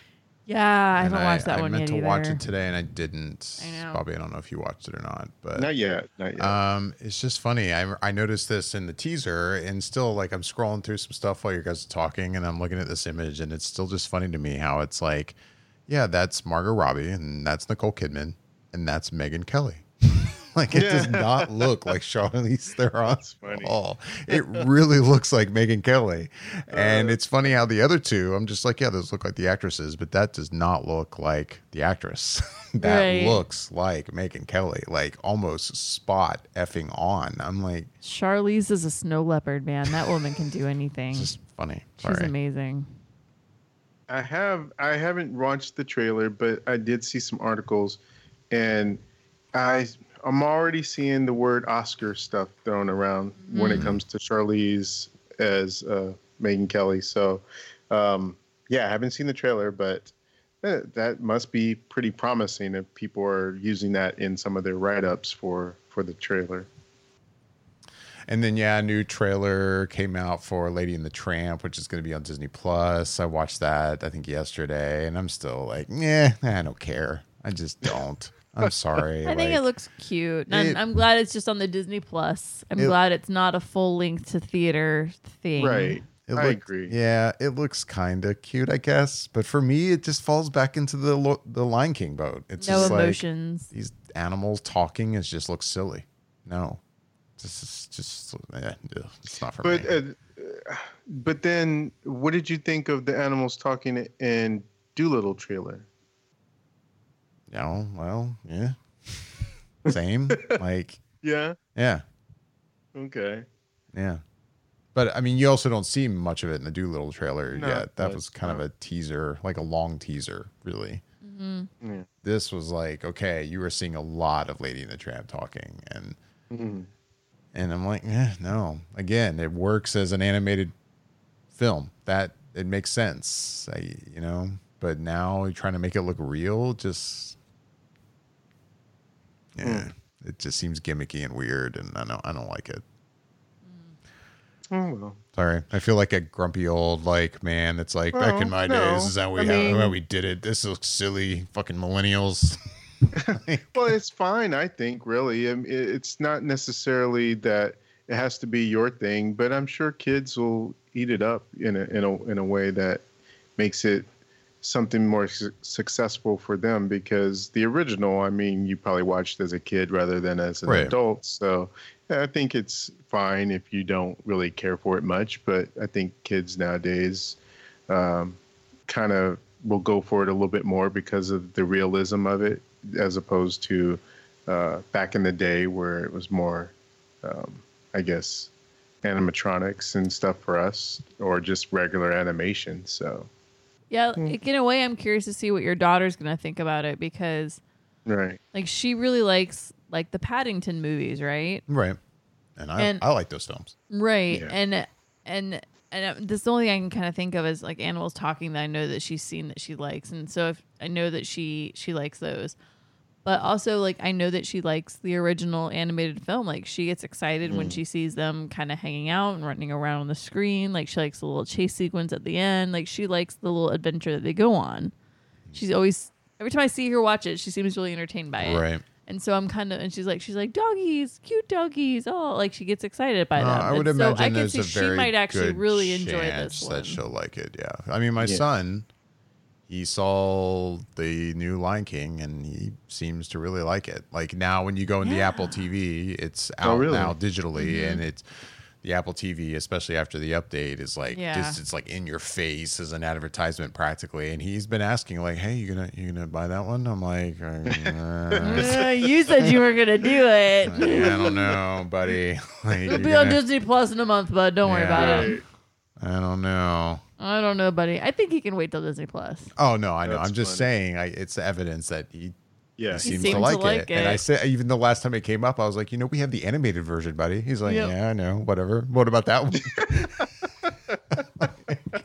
Yeah, I And haven't watched that I one meant yet to either. watch it today and I didn't. I know. Bobby, I don't know if you watched it or not, but Not yet. Not yet. Um, it's just funny. I I noticed this in the teaser, and still like I'm scrolling through some stuff while you guys are talking, and I'm looking at this image, and it's still just funny to me how it's like, yeah, that's Margot Robbie, and that's Nicole Kidman, and that's Megyn Kelly. like it does not look like Charlize Theron That's at all. It really looks like Megyn Kelly, and Uh. it's funny how the other two, I'm just like, yeah, those look like the actresses, but that does not look like the actress. that Right. looks like Megyn Kelly, like almost spot effing on. I'm like, Charlize is a snow leopard, man. That woman can do anything. it's just funny. She's Sorry. amazing. I have I haven't watched the trailer, but I did see some articles, and I I'm already seeing the word Oscar stuff thrown around when it comes to Charlize as uh, Megyn Kelly. So, um, yeah, I haven't seen the trailer, but eh, that must be pretty promising if people are using that in some of their write ups for for the trailer. And then yeah, a new trailer came out for Lady and the Tramp, which is going to be on Disney Plus. I watched that I think yesterday, and I'm still like, yeah, I don't care. I just don't. I'm sorry. I think like- it looks cute. And I'm, I'm glad it's just on the Disney Plus. I'm It- glad it's not a full length to theater thing. Right. It I looked- agree. Yeah, it looks kind of cute, I guess. But for me, it just falls back into the lo- the Lion King boat. It's No just like emotions. these animals talking is just looks silly. No, this is just yeah, ugh, it's not for But me. uh, but then, what did you think of the animals talking in Dolittle trailer? No, well, yeah, same. like, Yeah. yeah, Okay. yeah. But I mean, you also don't see much of it in the Dolittle trailer No, yet. That was kind of a teaser, like a long teaser, really. Yeah. This was like, okay, you were seeing a lot of Lady in the Tramp talking, and Mhm. And I'm like, eh, no. Again, it works as an animated film. That it makes sense, I, you know. But now you're trying to make it look real. Just, yeah, hmm. it just seems gimmicky and weird, and I don't, I don't like it. Oh well. Sorry, I feel like a grumpy old like man. That's like back in my no. days. This is how we I how, mean- how we did it. This looks silly, fucking millennials. Well, it's fine. I think really. I mean, it's not necessarily that it has to be your thing, but I'm sure kids will eat it up in a in a in a way that makes it something more su- successful for them. Because the original, I mean, you probably watched as a kid rather than as an Right. adult. So yeah, I think it's fine if you don't really care for it much. But I think kids nowadays um, kind of will go for it a little bit more because of the realism of it, as opposed to uh, back in the day where it was more, um, I guess, animatronics and stuff for us, or just regular animation. So, Yeah, Hmm. like, in a way, I'm curious to see what your daughter's gonna think about it because, right. like, she really likes like the Paddington movies, right? right. And I, And- I like those films. Right, Yeah. and and and uh, this the only thing I can kind of think of is like animals talking that I know that she's seen that she likes, and so if I know that she she likes those, but also like I know that she likes the original animated film. Like she gets excited when she sees them kind of hanging out and running around on the screen. Like she likes the little chase sequence at the end. Like she likes the little adventure that they go on. She's always every time I see her watch it, she seems really entertained by it. Right. And so I'm kind of, and she's like, she's like doggies, cute doggies. Oh, like she gets excited by Uh, them. I would And so imagine I can see a she might actually good really enjoy chance this that one. she'll like it. Yeah, I mean, my Yeah. son, he saw the new Lion King and he seems to really like it. Like now, when you go in the Apple TV, it's Oh, out really? now digitally, Mm-hmm. and it's the Apple TV, especially after the update, is like Yeah. just it's like in your face as an advertisement practically. And he's been asking like, "Hey, you gonna you gonna buy that one?" I'm like, uh, Uh, you said you were gonna do it. I don't know, buddy. Like, It'll be on gonna- Disney Plus in a month, bud. Don't worry about it. I don't know. I don't know, buddy. I think he can wait till Disney Plus. Oh no, I know. That's I'm just funny. saying, I, it's evidence that he, Yeah. he seems, seems to, to like, like it. And I it. said, even the last time it came up, I was like, you know, we have the animated version, buddy. He's like, Yep. yeah, I know, whatever. What about that one?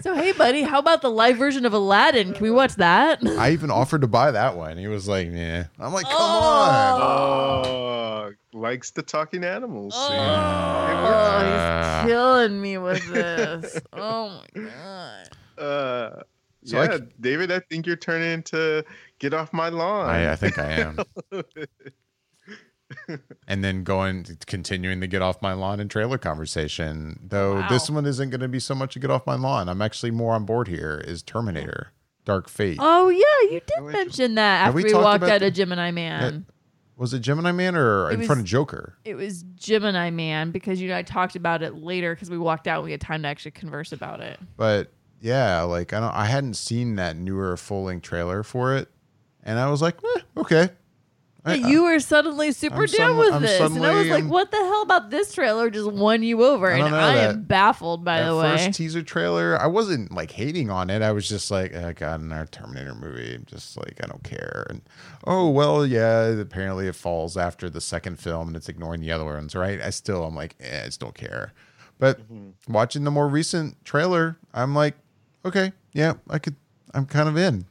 So hey, buddy, how about the live version of Aladdin? Can we watch that? I even offered to buy that one. He was like, yeah. I'm like, come Oh. on. Oh, likes the talking animals. see? Oh, he's killing me with this. Oh my god. Uh, So yeah, c- David, I think you're turning into get off my lawn. I, I think I am. and then going, continuing to get off my lawn and trailer conversation. Though this one isn't going to be so much to get off my lawn. I'm actually more on board here. Is Terminator, Dark Fate. Oh yeah, you did Oh, mention that after we we, walked out the- of Gemini Man. Was it Gemini Man or It in front of Joker? It was Gemini Man because you and I talked about it later because we walked out and we had time to actually converse about it. But yeah, like I don't, I hadn't seen that newer full length trailer for it, and I was like, eh, okay. I- But you were suddenly super I'm down sudden- with I'm this, and I was suddenly- like, I'm- "What the hell about this trailer just won you over?" I don't and know I that- am baffled, by that the way. first teaser trailer, I wasn't like hating on it. I was just like, oh, God, another Terminator movie. I'm just like, I don't care. And oh well, yeah. Apparently, it falls after the second film, and it's ignoring the other ones, right? I still, I'm like, eh, I just don't care. But Mm-hmm. watching the more recent trailer, I'm like, okay, yeah, I could. I'm kind of in.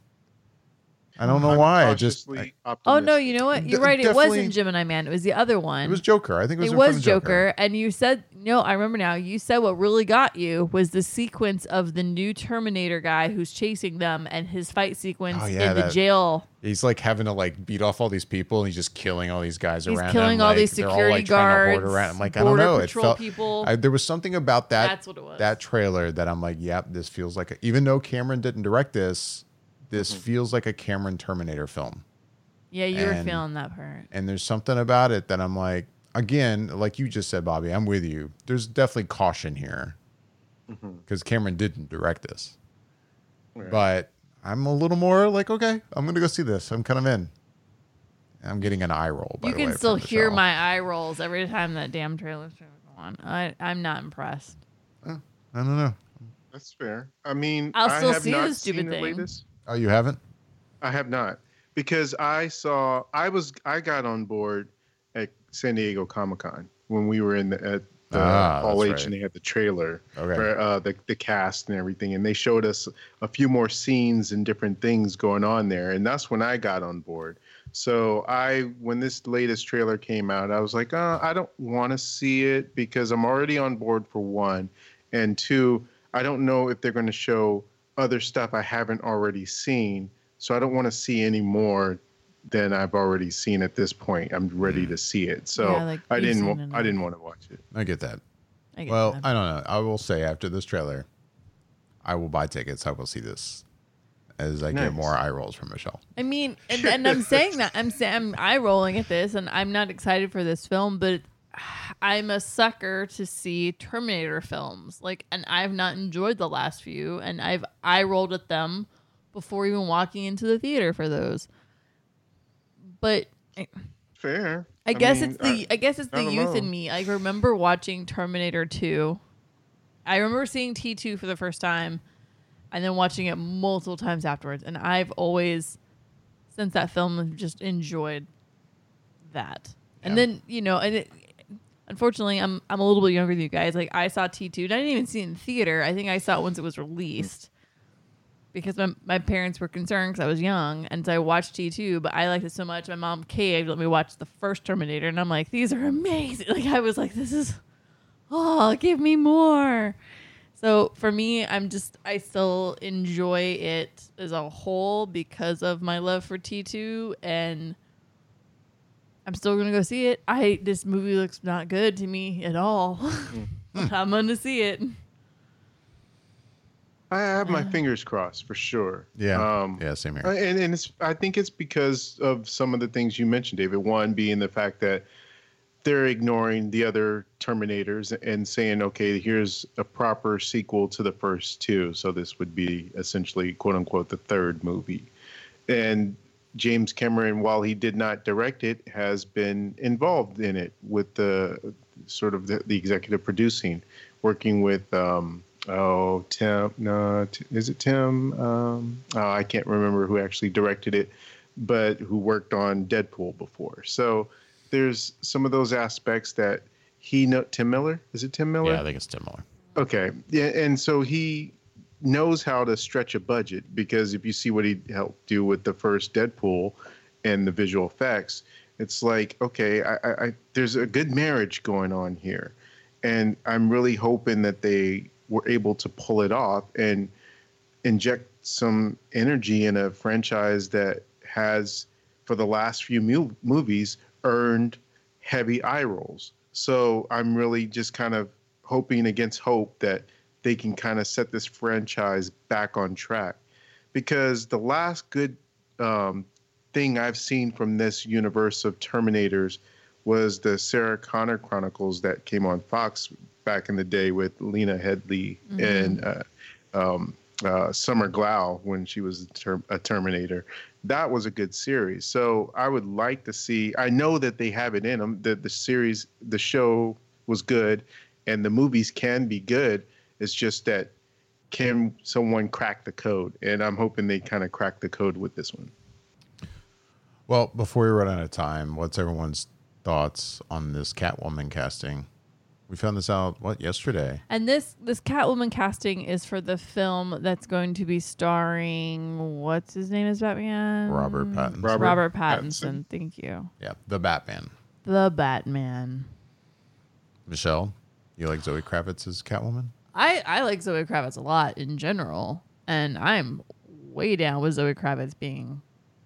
I don't know I'm why. I just cautiously I- oh no, you know what? You're right. It wasn't Gemini Man. It was the other one. it was Joker. I think it was. It was of Joker. and you said no. I remember now. You said what really got you was the sequence of the new Terminator guy who's chasing them and his fight sequence Oh, yeah, in the jail. He's like having to like beat off all these people, and he's just killing all these guys He's around. He's killing him. all like, these they're all, security like, trying to guards, around. I'm like, I don't know. It felt, people. I, there was something about that. That's what it was. That trailer that I'm like, yep, this feels like. A, even though Cameron didn't direct this, this Mm-hmm. feels like a Cameron Terminator film. Yeah, you were feeling that part. And there's something about it that I'm like, again, like you just said, Bobby, I'm with you. There's definitely caution here because Cameron didn't direct this. Right. But I'm a little more like, okay, I'm gonna go see this. I'm kind of in. I'm getting an eye roll. By You the way, can still from hear Michelle. my eye rolls every time that damn trailer's trying on. I, I'm not impressed. I don't know. That's fair. I mean, I'll I still have see not the stupid seen the thing. latest. Oh, you haven't? I have not because I saw I was I got on board at San Diego Comic Con when we were in the at the Ah, Hall H right. and they had the trailer Okay. for uh, the the cast and everything, and they showed us a few more scenes and different things going on there, and that's when I got on board. So I when this latest trailer came out, I was like, uh, I don't want to see it because I'm already on board for one, and two, I don't know if they're going to show other stuff I haven't already seen. So I don't want to see any more than I've already seen at this point. I'm ready mm. to see it. So Yeah, like, I didn't. wa- I didn't want to watch it. I get that. I get Well, that. I don't know. I will say after this trailer, I will buy tickets. I will see this as I Nice. get more eye rolls from Michelle. I mean, and, and I'm saying that I'm saying I'm eye rolling at this, and I'm not excited for this film, but I'm a sucker to see Terminator films. Like, and I've not enjoyed the last few, and I've I rolled at them before even walking into the theater for those. But Fair. I guess mean, it's the I, guess it's the youth know. in me. I remember watching Terminator 2. I remember seeing T2 for the first time and then watching it multiple times afterwards. And I've always since that film just enjoyed that. And Yeah. then, you know, and it unfortunately I'm I'm a little bit younger than you guys. Like I saw T2 and I didn't even see it in theater. I think I saw it once it was released. Because my, my parents were concerned because I was young, and so I watched T2. But I liked it so much, my mom caved, let me watch the first Terminator, and I'm like, these are amazing. Like I was like, this is, oh, give me more. So for me, I'm just I still enjoy it as a whole because of my love for T2, and I'm still gonna go see it. I this movie looks not good to me at all. But I'm gonna see it. I have my Uh. fingers crossed for sure. Yeah. Um, yeah, same here. Uh, And, and it's, I think it's because of some of the things you mentioned, David. One being the fact that they're ignoring the other Terminators and saying, okay, here's a proper sequel to the first two. So this would be essentially, quote unquote, the third movie. And James Cameron, while he did not direct it, has been involved in it with the sort of the, the executive producing, working with um, oh Tim, no, is it Tim? Um, oh, I can't remember who actually directed it, but who worked on Deadpool before. So there's some of those aspects that he know. Tim Miller is it Tim Miller? yeah, I think it's Tim Miller. Okay. Yeah, and so he knows how to stretch a budget because if you see what he helped do with the first Deadpool and the visual effects, it's like okay, I, I, I there's a good marriage going on here, and I'm really hoping that they were able to pull it off and inject some energy in a franchise that has, for the last few mu- movies, earned heavy eye rolls. So I'm really just kind of hoping against hope that they can kind of set this franchise back on track. Because the last good um, thing I've seen from this universe of Terminators was the Sarah Connor Chronicles that came on Fox back in the day with Lena Headey and uh, um, uh, Summer Glau when she was a, ter- a Terminator. That was a good series. So I would like to see. I know that they have it in them. That the series, the show was good, and the movies can be good. It's just that can someone crack the code? And I'm hoping they kind of crack the code with this one. Well, before we run out of time, what's everyone's thoughts on this Catwoman casting? We found this out what yesterday. And this this Catwoman casting is for the film that's going to be starring what's his name is Batman? Robert Pattinson. Robert Robert, Pattinson. Pattinson. Thank you. Yeah, the Batman. The Batman. Michelle, you like Zoe Kravitz as Catwoman? I I like Zoe Kravitz a lot in general, and I'm way down with Zoe Kravitz being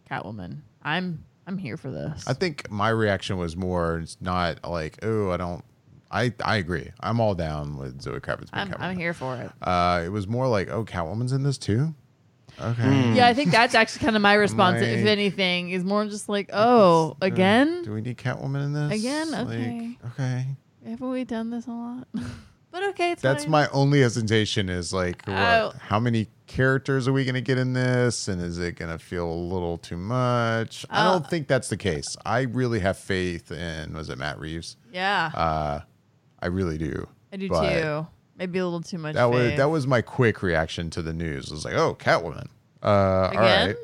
Catwoman. I'm I'm here for this. I think my reaction was more it's not like, oh, I don't. I I agree. I'm all down with Zoe Kravitz being I'm, Catwoman. I'm here for it. Uh, it was more like, oh, Catwoman's in this too. Okay. Yeah, I think that's actually kind of my response, if anything, is more just like, oh, Uh, again? Do we need Catwoman in this? Again? Like, Okay. okay. Haven't we done this a lot? but okay, it's That's fine. my only hesitation is like, what, Oh. how many characters are we going to get in this? And is it going to feel a little too much? I Uh, don't think that's the case. I really have faith in, was it Matt Reeves? Yeah, Uh, I really do. I do too. Maybe a little too much. That was that was my quick reaction to the news. It was like, oh, Catwoman. Uh, Again? right.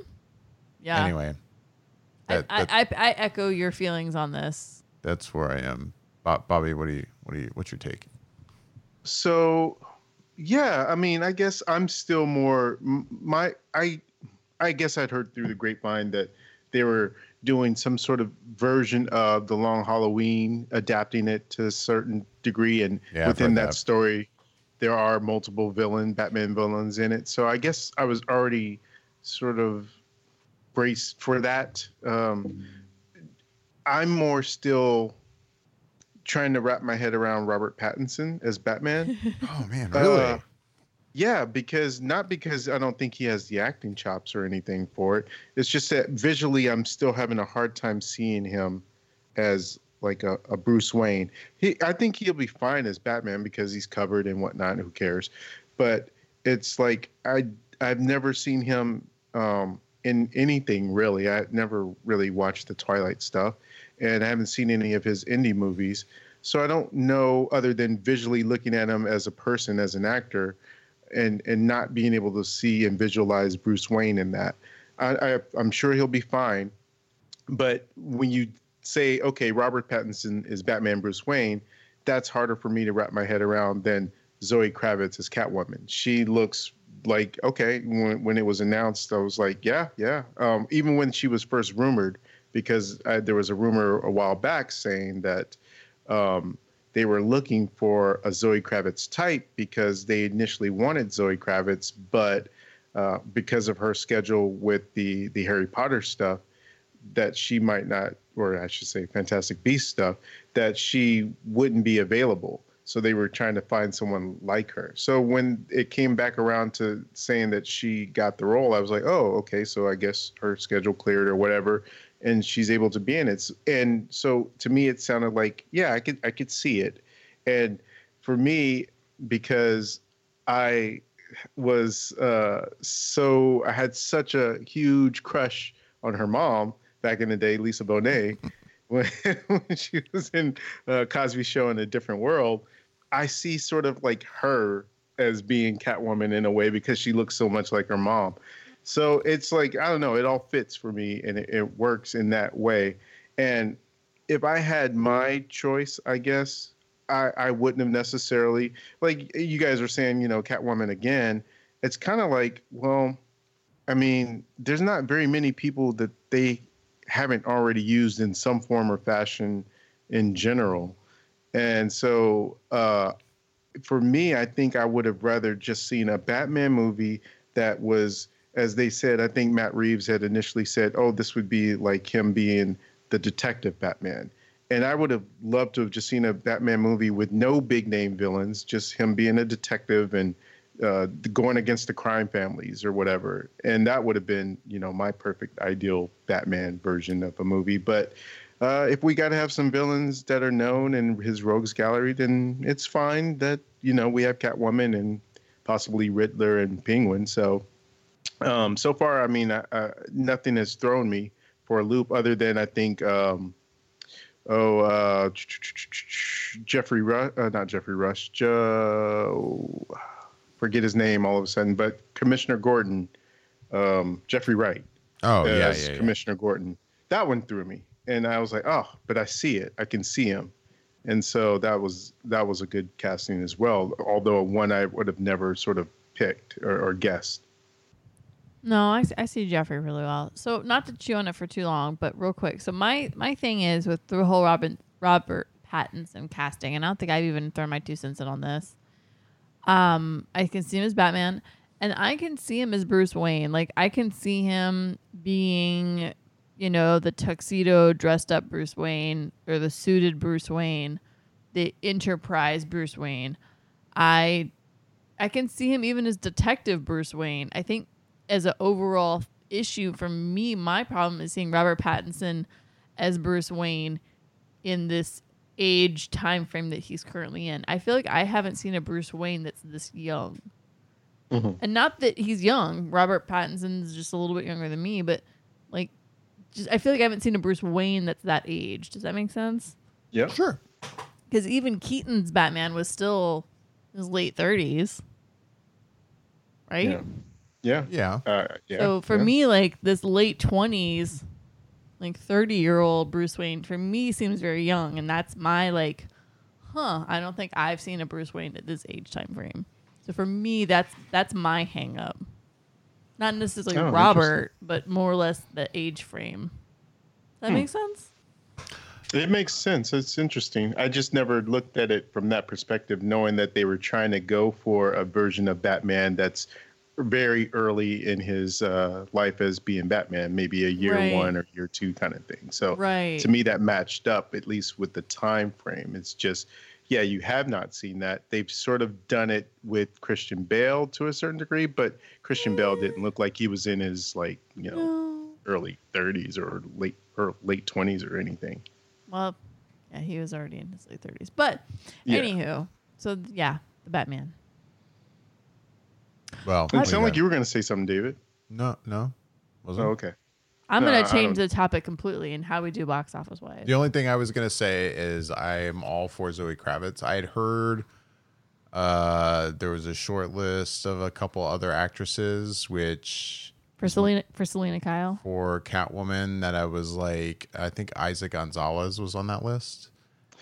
Yeah. Anyway, I, that, I, that- I, I echo your feelings on this. that's where I am. Bo- Bobby, what do you, what do you, what's your take? So, yeah, I mean, I guess I'm still more my I I guess I'd heard through the grapevine that they were doing some sort of version of the Long Halloween, adapting it to a certain degree, and Yeah, within that, that. story, there are multiple villain Batman villains in it. So I guess I was already sort of braced for that. Um, I'm more still trying to wrap my head around Robert Pattinson as Batman. Oh man, really? Uh, yeah, because not because I don't think he has the acting chops or anything for it. It's just that visually, I'm still having a hard time seeing him as like a, a Bruce Wayne. He, I think he'll be fine as Batman because he's covered and whatnot. Who cares? But it's like I I've never seen him um, in anything really. I never really watched the Twilight stuff, and I haven't seen any of his indie movies. So I don't know other than visually looking at him as a person, as an actor, and and not being able to see and visualize Bruce Wayne in that. I, I I'm sure he'll be fine, but when you say okay, Robert Pattinson is Batman Bruce Wayne, that's harder for me to wrap my head around than Zoe Kravitz as Catwoman. She looks like okay when when it was announced, I was like yeah yeah. Um, even when she was first rumored, because I, there was a rumor a while back saying that um, they were looking for a Zoe Kravitz type because they initially wanted Zoe Kravitz, but uh, because of her schedule with the the Harry Potter stuff, that she might not, or I should say, Fantastic Beast stuff, that she wouldn't be available. So they were trying to find someone like her. So when it came back around to saying that she got the role, I was like, oh, okay. So I guess her schedule cleared or whatever, and she's able to be in it. And so to me, it sounded like, yeah, I could I could see it. And for me, because I was uh, so I had such a huge crush on her mom back in the day, Lisa Bonet, when, when she was in uh, Cosby Show in a different world. I see sort of like her as being Catwoman in a way because she looks so much like her mom. So it's like I don't know, it all fits for me and it, it works in that way. And if I had my choice, I guess I, I wouldn't have necessarily like you guys are saying, you know, Catwoman again. It's kind of like, well, I mean, there's not very many people that they haven't already used in some form or fashion in general. And so uh, for me, I think I would have rather just seen a Batman movie that was as they said, I think Matt Reeves had initially said, "Oh, this would be like him being the detective Batman." And I would have loved to have just seen a Batman movie with no big name villains, just him being a detective and uh, going against the crime families or whatever. And that would have been, you know, my perfect ideal Batman version of a movie. But uh, if we got to have some villains that are known in his rogues gallery, then it's fine that you know we have Catwoman and possibly Riddler and Penguin. So um, so far, I mean, uh, nothing has thrown me for a loop other than I think. Um, oh, uh, Geoffrey Rush, uh, not Geoffrey Rush, Joe, forget his name all of a sudden, but Commissioner Gordon, um, Jeffrey Wright. Oh yeah, yeah, yeah. Commissioner Gordon. That one threw me, and I was like, oh, but I see it, I can see him, and so that was that was a good casting as well. Although one I would have never sort of picked or, or guessed. No, I, I see Jeffrey really well. So not to chew on it for too long, but real quick. So my my thing is with the whole Robin Robert Pattinson casting, and I don't think I've even thrown my two cents in on this. Um, I can see him as Batman, and I can see him as Bruce Wayne. Like I can see him being, you know, the tuxedo dressed up Bruce Wayne or the suited Bruce Wayne, the Enterprise Bruce Wayne. I I can see him even as Detective Bruce Wayne. I think as an overall issue for me, my problem is seeing Robert Pattinson as Bruce Wayne in this age time frame that he's currently in. I feel like I haven't seen a Bruce Wayne that's this young. Mm-hmm. And not that he's young. Robert Pattinson's just a little bit younger than me, but like just I feel like I haven't seen a Bruce Wayne that's that age. Does that make sense? Yeah. Sure. Because even Keaton's Batman was still in his late thirties. Right? Yeah. Yeah. Yeah. Uh, yeah. So for yeah. me, like this late twenties, like thirty year old Bruce Wayne, for me seems very young, and that's my like, huh? I don't think I've seen a Bruce Wayne at this age time frame. So for me, that's that's my hang up. Not necessarily Oh, Robert, but more or less the age frame. Does that Hmm. make sense? It makes sense. It's interesting. I just never looked at it from that perspective, knowing that they were trying to go for a version of Batman that's very early in his uh, life as being Batman, maybe a year Right. one or year two kind of thing. So Right. to me, that matched up at least with the time frame. It's just, yeah, you have not seen that. They've sort of done it with Christian Bale to a certain degree, but Christian Bale didn't look like he was in his like you know No. early 30s or late or late 20s or anything. Well, yeah, he was already in his late thirties. But Yeah. anywho, so yeah, the Batman. Well, It we sounded like you were going to say something, David. No, no. Wasn't. Oh, okay. I'm No, gonna change the topic completely and how we do box office wise. The only thing I was gonna say is I am all for Zoe Kravitz. I had heard uh, there was a short list of a couple other actresses, which For Selena, for Selina Kyle. for Catwoman that I was like, I think Eiza Gonzalez was on that list,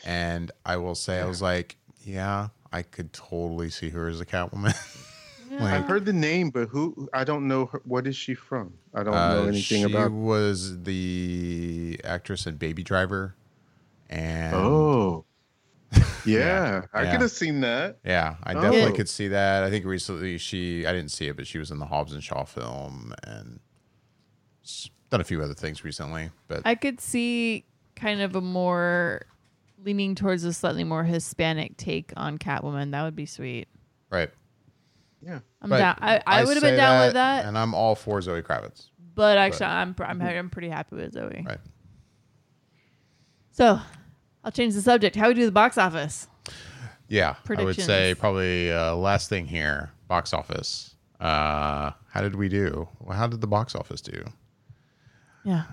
and I will say I was like, yeah, I could totally see her as a Catwoman. I've heard the name, but who? I don't know. Her, what is she from? I don't uh, know anything about. she was the actress in Baby Driver, and Oh, yeah, I yeah. could have seen that. Yeah, I definitely Oh. could see that. I think recently she, I didn't see it, but she was in the Hobbs and Shaw film and done a few other things recently. But I could see kind of a more leaning towards a slightly more Hispanic take on Catwoman. That would be sweet. right, I'm But down. I, I, would have been say down with that, and I'm all for Zoe Kravitz. but actually, I'm I'm I'm pretty happy with Zoe. Right. So, I'll change the subject. How we do the box office? Yeah, I would say probably uh, last thing here, box office. Uh, how did we do? Well, how did the box office do? Yeah.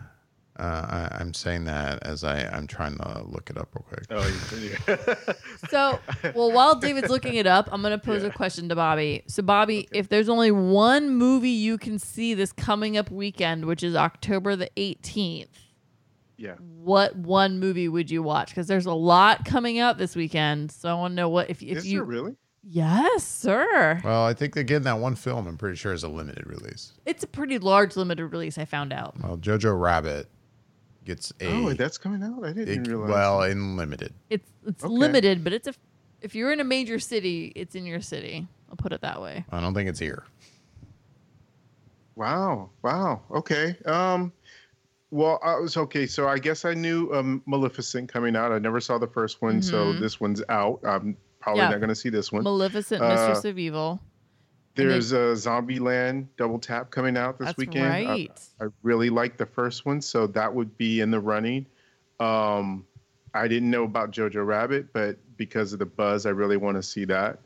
Uh, I, I'm saying that as I, I'm trying to look it up real quick. Oh, yeah. So, well, while David's looking it up, I'm going to pose a question to Bobby. So, Bobby, if there's only one movie you can see this coming up weekend, which is October the 18th, yeah. what one movie would you watch? Because there's a lot coming out this weekend. So, I want to know what if, if Is you. really? Yes, sir. Well, I think again that one film I'm pretty sure is a limited release. It's a pretty large limited release, I found out. Well, Jojo Rabbit gets a Oh, that's coming out. I didn't it- realize. well in limited. It's it's Okay. limited, but it's a if you're in a major city, it's in your city. I'll put it that way. I don't think it's here. Wow. Wow. Okay. Um. Well, I was okay. So I guess I knew um, Maleficent coming out. I never saw the first one, so Mhm. this one's out. I'm probably Yeah. not going to see this one. Maleficent, Uh, Mistress of Evil. There's a Zombieland Double Tap coming out this That's weekend. I- right. I really like the first one, so that would be in the running. Um, I didn't know about Jojo Rabbit, but because of the buzz, I really want to see that.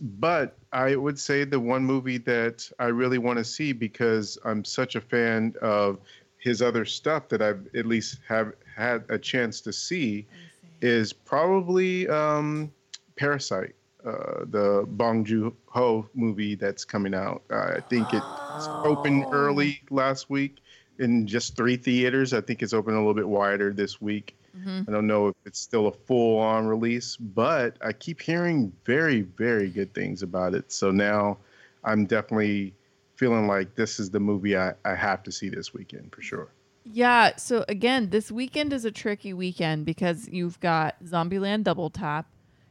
But I would say the one movie that I really want to see because I'm such a fan of his other stuff that I've at least have had a chance to see is probably um, Parasite, uh, the Bong Joon Ho movie that's coming out. Uh, I think it's opened Oh. early last week in just three theaters. I think it's open a little bit wider this week. Mhm. I don't know if it's still a full on release, but I keep hearing very, very good things about it. So now I'm definitely feeling like this is the movie I, I have to see this weekend for sure. Yeah. So again, this weekend is a tricky weekend because you've got Zombieland Double Tap,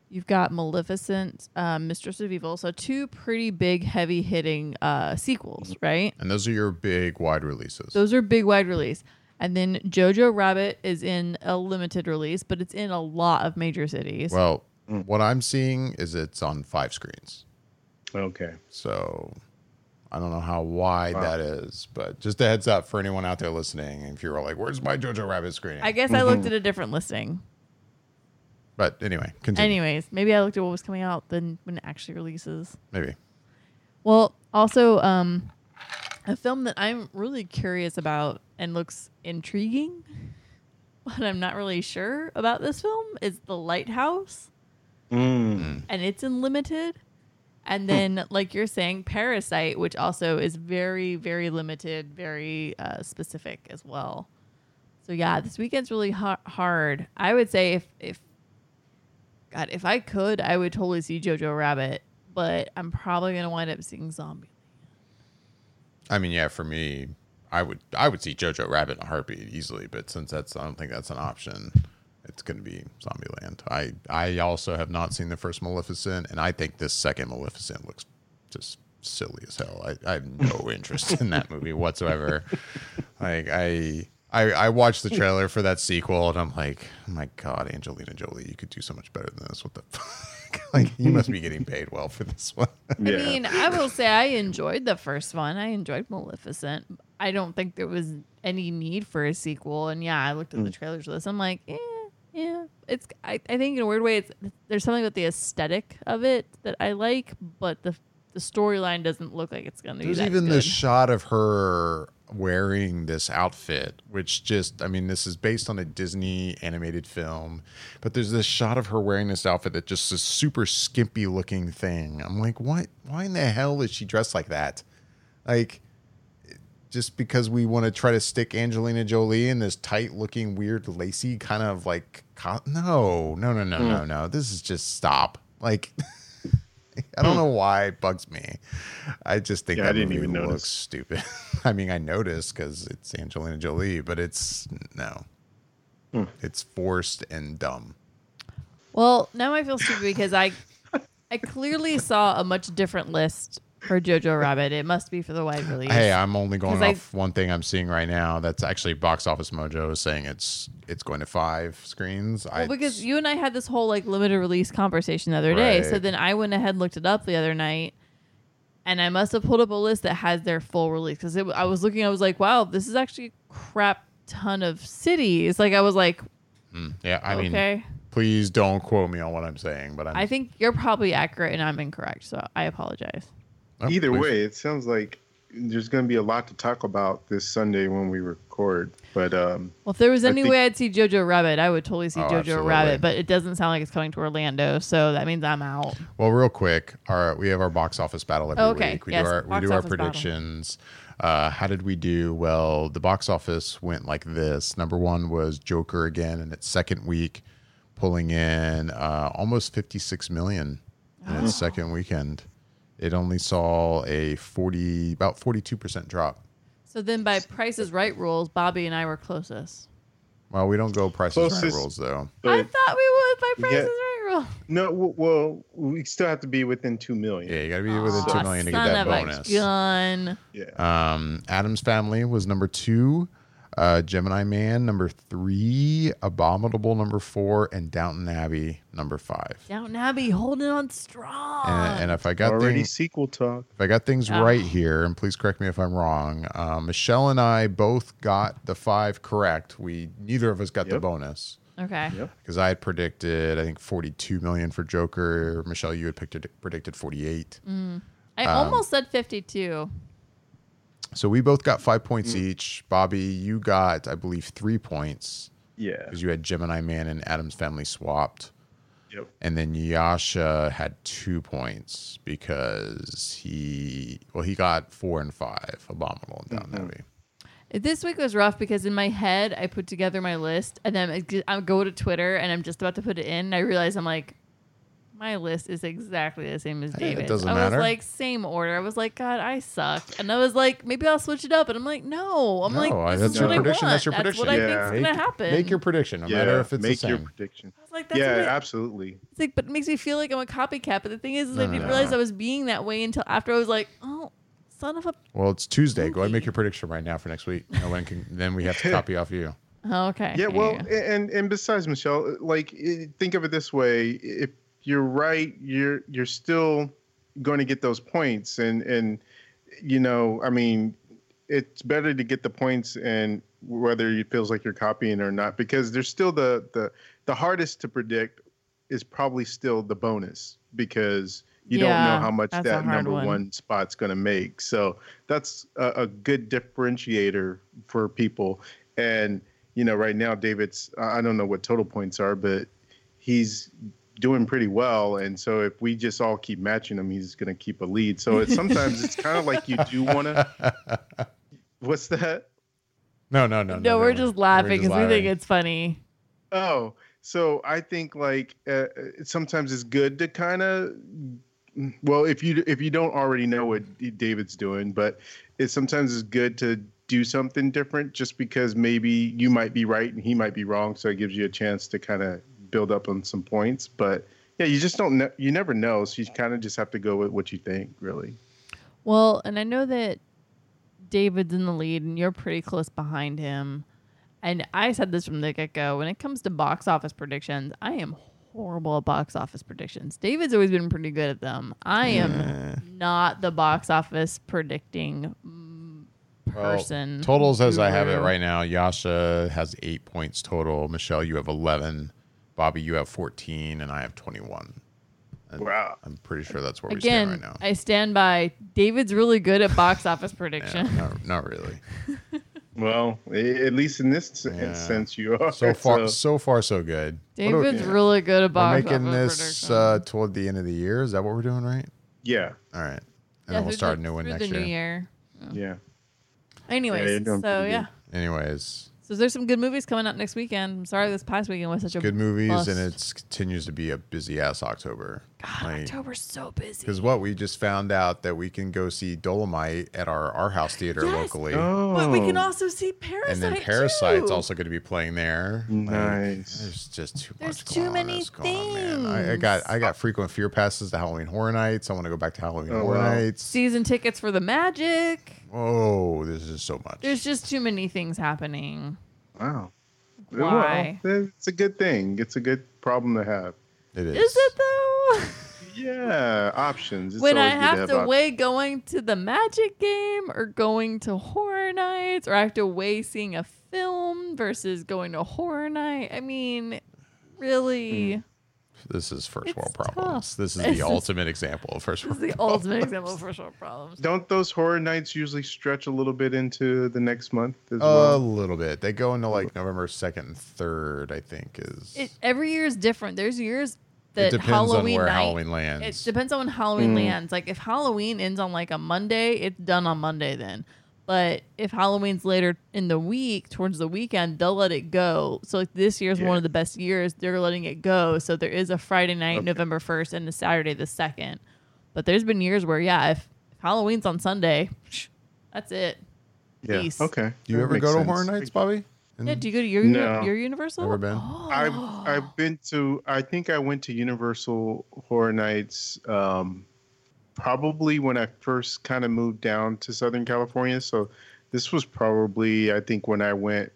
you've got Maleficent, um, Mistress of Evil. So two pretty big, heavy hitting uh, sequels, right? And those are your big wide releases. Those are big, wide release. And then Jojo Rabbit is in a limited release, but it's in a lot of major cities. well, Mm. what I'm seeing is it's on five screens. Okay. So I don't know how wide Wow. that is, but just a heads up for anyone out there listening. If you're like, "Where's my Jojo Rabbit screening?" I guess I looked at a different listing. But anyway, continue. Anyways, maybe I looked at what was coming out then when it actually releases. Maybe. Well, also, um, a film that I'm really curious about and looks intriguing, but I'm not really sure about this film is The Lighthouse, Mm. and it's in limited. And then, like you're saying, Parasite, which also is very, very limited, very uh, specific as well. So yeah, this weekend's really ha- hard. I would say if if God, if I could, I would totally see Jojo Rabbit, but I'm probably gonna wind up seeing Zombie. I mean, yeah, for me, I would I would see Jojo Rabbit in a heartbeat easily, but since that's I don't think that's an option, it's going to be Zombieland. I I also have not seen the first Maleficent, and I think this second Maleficent looks just silly as hell. I, I have no interest in that movie whatsoever. Like I. I, I watched the trailer for that sequel and I'm like, oh my God, Angelina Jolie, you could do so much better than this. What the fuck? like, you must be getting paid well for this one. I mean, I will say I enjoyed the first one. I enjoyed Maleficent. I don't think there was any need for a sequel. And yeah, I looked at the trailers for this. I'm like, eh, yeah. It's. I, I think in a weird way, it's there's something about the aesthetic of it that I like, but the the storyline doesn't look like it's gonna be. There's even good. the shot of her wearing this outfit, which just, I mean, this is based on a Disney animated film, but there's this shot of her wearing this outfit that just is super skimpy looking thing. I'm like, what? Why in the hell is she dressed like that? Like, just because we want to try to stick Angelina Jolie in this tight looking, weird, lacy kind of like, co- no, no, no, no, no, no. This is just stop. Like, I don't know why it bugs me. I just think Yeah, I that didn't movie even looks notice. stupid. I mean, I noticed because it's Angelina Jolie, but it's no, Hmm. it's forced and dumb. Well, now I feel stupid because I I clearly saw a much different list for Jojo Rabbit. It must be for the wide release. Hey, I'm only going 'Cause I- off one thing I'm seeing right now. That's actually Box Office Mojo is saying it's it's going to five screens. I Well, because you and I had this whole like limited release conversation the other day. So then I went ahead and looked it up the other night, and I must have pulled up a list that has their full release because I was looking. I was like, wow, this is actually a crap ton of cities. Like I was like, Mm, yeah, I mean, okay, please don't quote me on what I'm saying, but I'm I think you're probably accurate and I'm incorrect. So I apologize. Oh, Either please. way, it sounds like there's going to be a lot to talk about this Sunday when we record. But um, Well, if there was I any think- way I'd see Jojo Rabbit, I would totally see Oh, Jojo absolutely. Rabbit. But it doesn't sound like it's coming to Orlando, so that means I'm out. Well, real quick, our we have our box office battle every Okay, week. We yes, do our we box do our office battle. predictions. Uh, how did we do? Well, the box office went like this. Number one was Joker again in its second week, pulling in uh, almost fifty six million in its second weekend. It only saw a forty about forty two percent drop. So then, by Price is Right rules, Bobby and I were closest. Well, we don't go prices right rules though. I thought we would by Price Yeah. is Right Oh, No, well, we still have to be within two million. Yeah, you got to be within two million to get that of a bonus. gun. Yeah. Um, Addams Family was number two. Uh, Gemini Man number three. Abominable number four, and Downton Abbey number five. Downton Abbey holding on strong. And, and if I got Already things, sequel talk. if I got things Ah. right here, and please correct me if I'm wrong, uh, Michelle and I both got the five correct. We neither of us got the bonus okay. Yep. because I had predicted I think 42 million for Joker. Michelle, you had picked, predicted 48. I Um, almost said 52. So we both got five points Mm. each. Bobby, you got I believe three points. Yeah. because you had Gemini Man and Addams Family swapped. Yep. And then Yasha had two points because he, well, he got four and five, Abominable and Down Mhm. Abbey. This week was rough because in my head I put together my list and then I g- I go to Twitter and I'm just about to put it in. And I realize I'm like, my list is exactly the same as Hey, it doesn't I matter. was like, same order. I was like, God, I suck. And I was like, maybe I'll switch it up. And I'm like, no. I'm No, like, this that's is your what I prediction. want. That's your That's prediction. what I Yeah. think's Make, gonna happen. make your prediction, no yeah. matter if it's make the your prediction. I was like, that's yeah, it- absolutely. It's like, but it makes me feel like I'm a copycat. But the thing is, is No, I didn't no. realize I was being that way until after I was like, oh, son of a. Well, it's Tuesday. Go ahead and make your prediction right now for next week. No one can, then we have to copy off you. Oh, okay. Yeah, well, and and besides, Michelle, like think of it this way: if you're right, you're you're still going to get those points, and and you know, I mean, it's better to get the points and whether it feels like you're copying or not, because there's still the the the hardest to predict is probably still the bonus because you don't know how much that number one. one spot's going to make. So that's a, a good differentiator for people. And you know, right now, David's I don't know what total points are, but he's doing pretty well. And so if we just all keep matching him, he's going to keep a lead. So it's sometimes it's kind of like you do want to. What's that? No, no, no, no. no, we're just laughing because we think it's funny. Oh, so I think like uh, uh, sometimes it's good to kind of well, if you if you don't already know what David's doing, but it sometimes is good to do something different just because maybe you might be right and he might be wrong, so it gives you a chance to kind of build up on some points. But yeah, you just don't know. You never know, so you kind of just have to go with what you think, really. Well, and I know that David's in the lead and you're pretty close behind him. And I said this from the get go. When it comes to box office predictions, I am horrible at box office predictions. David's always been pretty good at them. I am not the box office predicting mm, Well, person. totals as I have it right now. Yasha has eight points total. Michelle, you have 11. Bobby, you have 14, and I have 21. And Wow. I'm pretty sure that's where we stand Again, right now. I stand by David's really good at box office Yeah, prediction. not, not really. Well, at least in this Yeah. sense, you are. So far, so far, so good. What are we- David's really good at box office. We're making office this uh, toward the end of the year. Is that what we're doing, right? yeah, All right. And Yeah, then we'll start the- a new one next the year. new year. yeah. Anyways, you're so yeah. Anyways, So there's some good movies coming out next weekend. I'm sorry this past weekend was such a good movies, bust. and it continues to be a busy ass October. God, Like- October's so busy. Because what we just found out that we can go see Dolomite at our our house theater Yes. locally, Oh, But we can also see Parasite. and then Parasite's too. also going to be playing there. Like, Nice. there's just too There's much. too going on many that's going on, man. I, I got things. I got frequent fear passes to Halloween Horror Nights. I want to go back to Halloween Oh, Horror wow. Nights. season tickets for the Magic. Oh, this is so much. There's just too many things happening. Wow. Why? Well, it's a good thing. It's a good problem to have. It is. Is it though? Yeah, options. It's when I always good have to options. weigh going to the Magic game or going to Horror Nights, or I have to weigh seeing a film versus going to Horror Night. I mean, really, hmm. This is first It's world problems. tough. This is This the is- ultimate example of first world. this is world. the ultimate example of first world problems. Don't those horror nights usually stretch a little bit into the next month as A well? little bit. They go into like November second and third. I think is. It, every year is different. There's years it depends Halloween on where night. Halloween It lands. depends on when Halloween Mm. lands. Like if Halloween ends on like a Monday, it's done on Monday then. But if Halloween's later in the week, towards the weekend, they'll let it go. So like this year's Yeah. one of the best years. They're letting it go. So there is a Friday night, Okay. November first, and a Saturday the second. But there's been years where yeah, if, if Halloween's on Sunday, that's it. yeah. peace. Okay. Do you That ever makes go to sense. horror nights, Bobby? Yeah, do you go to your No. your Universal? Never been. Oh. I've I've been to. I think I went to Universal Horror Nights. Um, probably when I first kind of moved down to Southern California. So this was probably I think when I went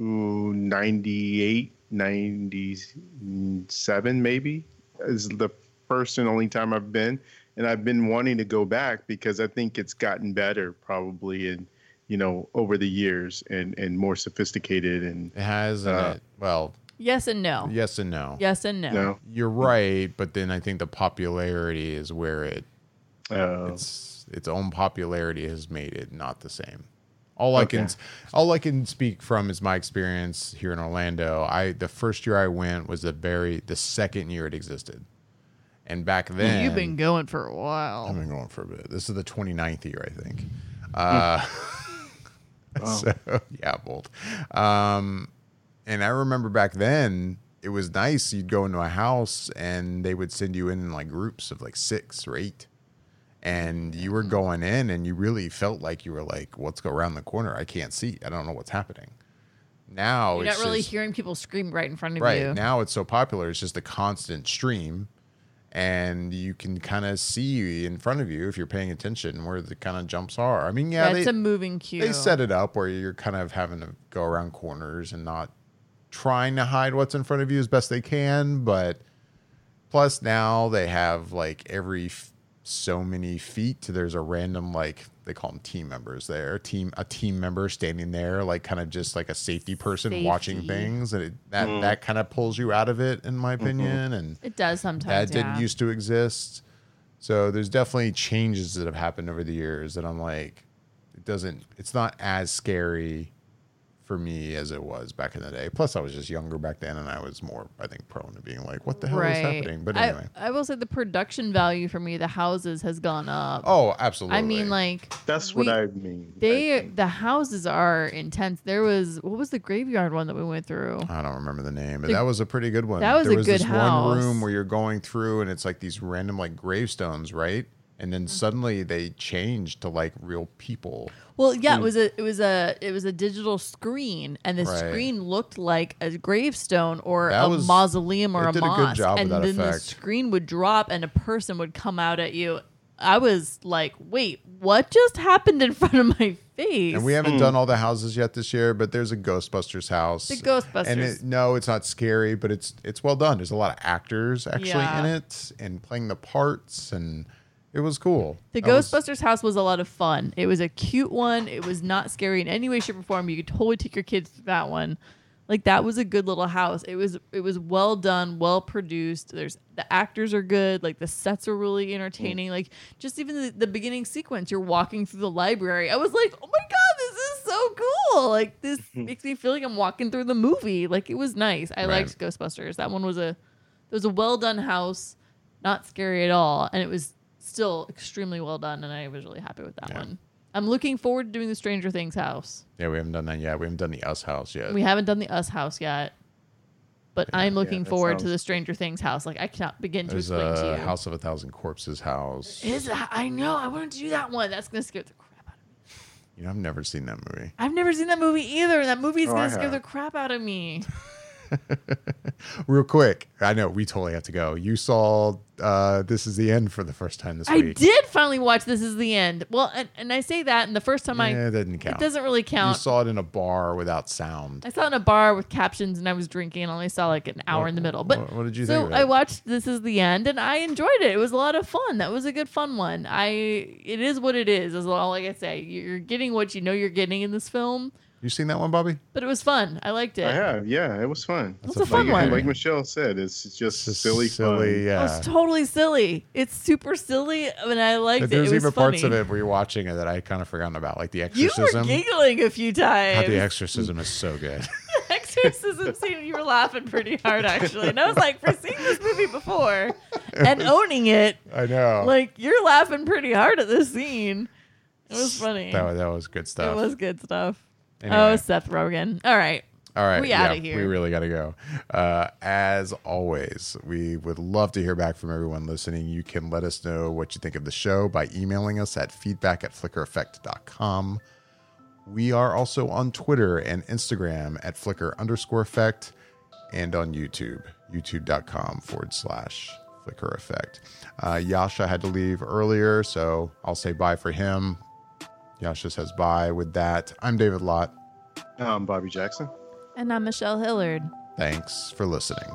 ooh, 98, 97 maybe is the first and only time I've been. And I've been wanting to go back because I think it's gotten better probably in you know over the years and and more sophisticated and It has, Uh, it, well, yes and no. yes and no. Yes and no. no. You're right, but then I think the popularity is where it Uh, its its own popularity has made it not the same. All I can all I can speak from is my experience here in Orlando. I the first year I went was the very the second year it existed. And back then You've been going for a while. I've been going for a bit. This is the 29th year, I think. Uh, so yeah, bold. Um, and I remember back then it was nice. You'd go into a house and they would send you in, in like groups of like six or eight. And you were going in and you really felt like you were like, what's go around the corner? I can't see. I don't know what's happening. Now You're it's not really just- hearing people scream right in front of right you. now it's so popular it's just a constant stream and you can kind of see in front of you if you're paying attention where the kind of jumps are i mean yeah, it's a moving queue. they set it up where you're kind of having to go around corners and not trying to hide what's in front of you as best they can but plus now they have like every so many feet there's a random like they call them team members there team a team member standing there like kind of just like a safety person watching things and it, that mm. that kind of pulls you out of it in my mm-hmm. opinion and It does sometimes that sometimes. didn't used to exist. So there's definitely changes that have happened over the years that I'm like, it doesn't, it's not as scary for me as it was back in the day. Plus, I was just younger back then, and I was more, I think, prone to being like, what the hell is happening? But anyway, I, I will say the production value for me, the houses has gone up. oh, absolutely. I mean, like that's we- what I mean. They think. the houses are intense. There was what was the graveyard one that we went through? I don't remember the name, but The- that was a pretty good one. that was there a was good this house. one room where you're going through, and it's like these random like gravestones, right? And Mm-hmm. then suddenly they changed to like real people. Well, yeah, it was a it was a it was a digital screen, and the Right. screen looked like a gravestone or That a was- mausoleum or it a did a good mosque, job with and that then the effect. screen would drop, and a person would come out at you. I was like, "Wait, what just happened in front of my face?" And we haven't done all the houses yet this year, but there's a Ghostbusters house. The Ghostbusters. And it, no, it's not scary, but it's it's well done. There's a lot of actors actually Yeah. in it and playing the parts, and it was cool. The That was- Ghostbusters house was a lot of fun. It was a cute one. It was not scary in any way, shape, or form. You could totally take your kids to that one. Like that was a good little house. It was it was well done, well produced. There's the actors are good. Like the sets are really entertaining. Mm. Like just even the, the beginning sequence, you're walking through the library. I was like, oh my god, this is so cool. Like this makes me feel like I'm walking through the movie. Like it was nice. I Right. liked Ghostbusters. That one was a it was a well done house, not scary at all, and it was still extremely well done. And I was really happy with that Yeah. one. I'm looking forward to doing the Stranger Things house. Yeah, we haven't done that yet. We haven't done the Us house yet. We haven't done the Us house yet, but I'm looking that forward to the Stranger Things house. Like I cannot begin to There's explain to you. House of a Thousand Corpses house. Is I know I want to do that one. That's gonna scare the crap out of me. You know, I've never seen that movie. I've never seen that movie either. That movie is Oh, gonna scare the crap out of me. Real quick, I know we totally have to go. You saw uh, This Is the End for the first time this I week. I did finally watch This Is the End. Well, and, and I say that, and the first time I Yeah, it doesn't count. it doesn't really count. You saw it in a bar without sound. I saw it in a bar with captions, and I was drinking, and only saw like an hour What- in the middle. But what- what did you so think it? I watched This Is the End, and I enjoyed it. It was a lot of fun. That was a good fun one. I it is what it is. Is all like I say. You're getting what you know you're getting in this film, You seen that one, Bobby? but it was fun. I liked it. I have, yeah, it was fun. It's a a fun fun one. Like Michelle said, it's just It's silly, silly. fun. Yeah. It was totally silly. It's super silly, and I liked But it. there's it was even funny. parts of it where you're watching it that I kind of forgotten about, like the exorcism. You exorcism. were giggling a few God, times. the exorcism is so good. the exorcism scene, you were laughing pretty hard actually. And I was like, for seeing this movie before and owning it, I know. like you're laughing pretty hard at this scene. It was funny. that, was- that was good stuff. It was good stuff. Anyway. Oh, Seth Rogen. All right. All right, We yeah, outta here. We really got to go. Uh, as always, we would love to hear back from everyone listening. You can let us know what you think of the show by emailing us at feedback at flickereffect.com We are also on Twitter and Instagram at flicker underscore effect and on YouTube, youtube.com forward slash flicker effect. Uh, Yasha had to leave earlier, so I'll say bye for him. Yasha says bye. With that, I'm David Lott. I'm Bobby Jackson. And I'm Michelle Hillard. Thanks for listening.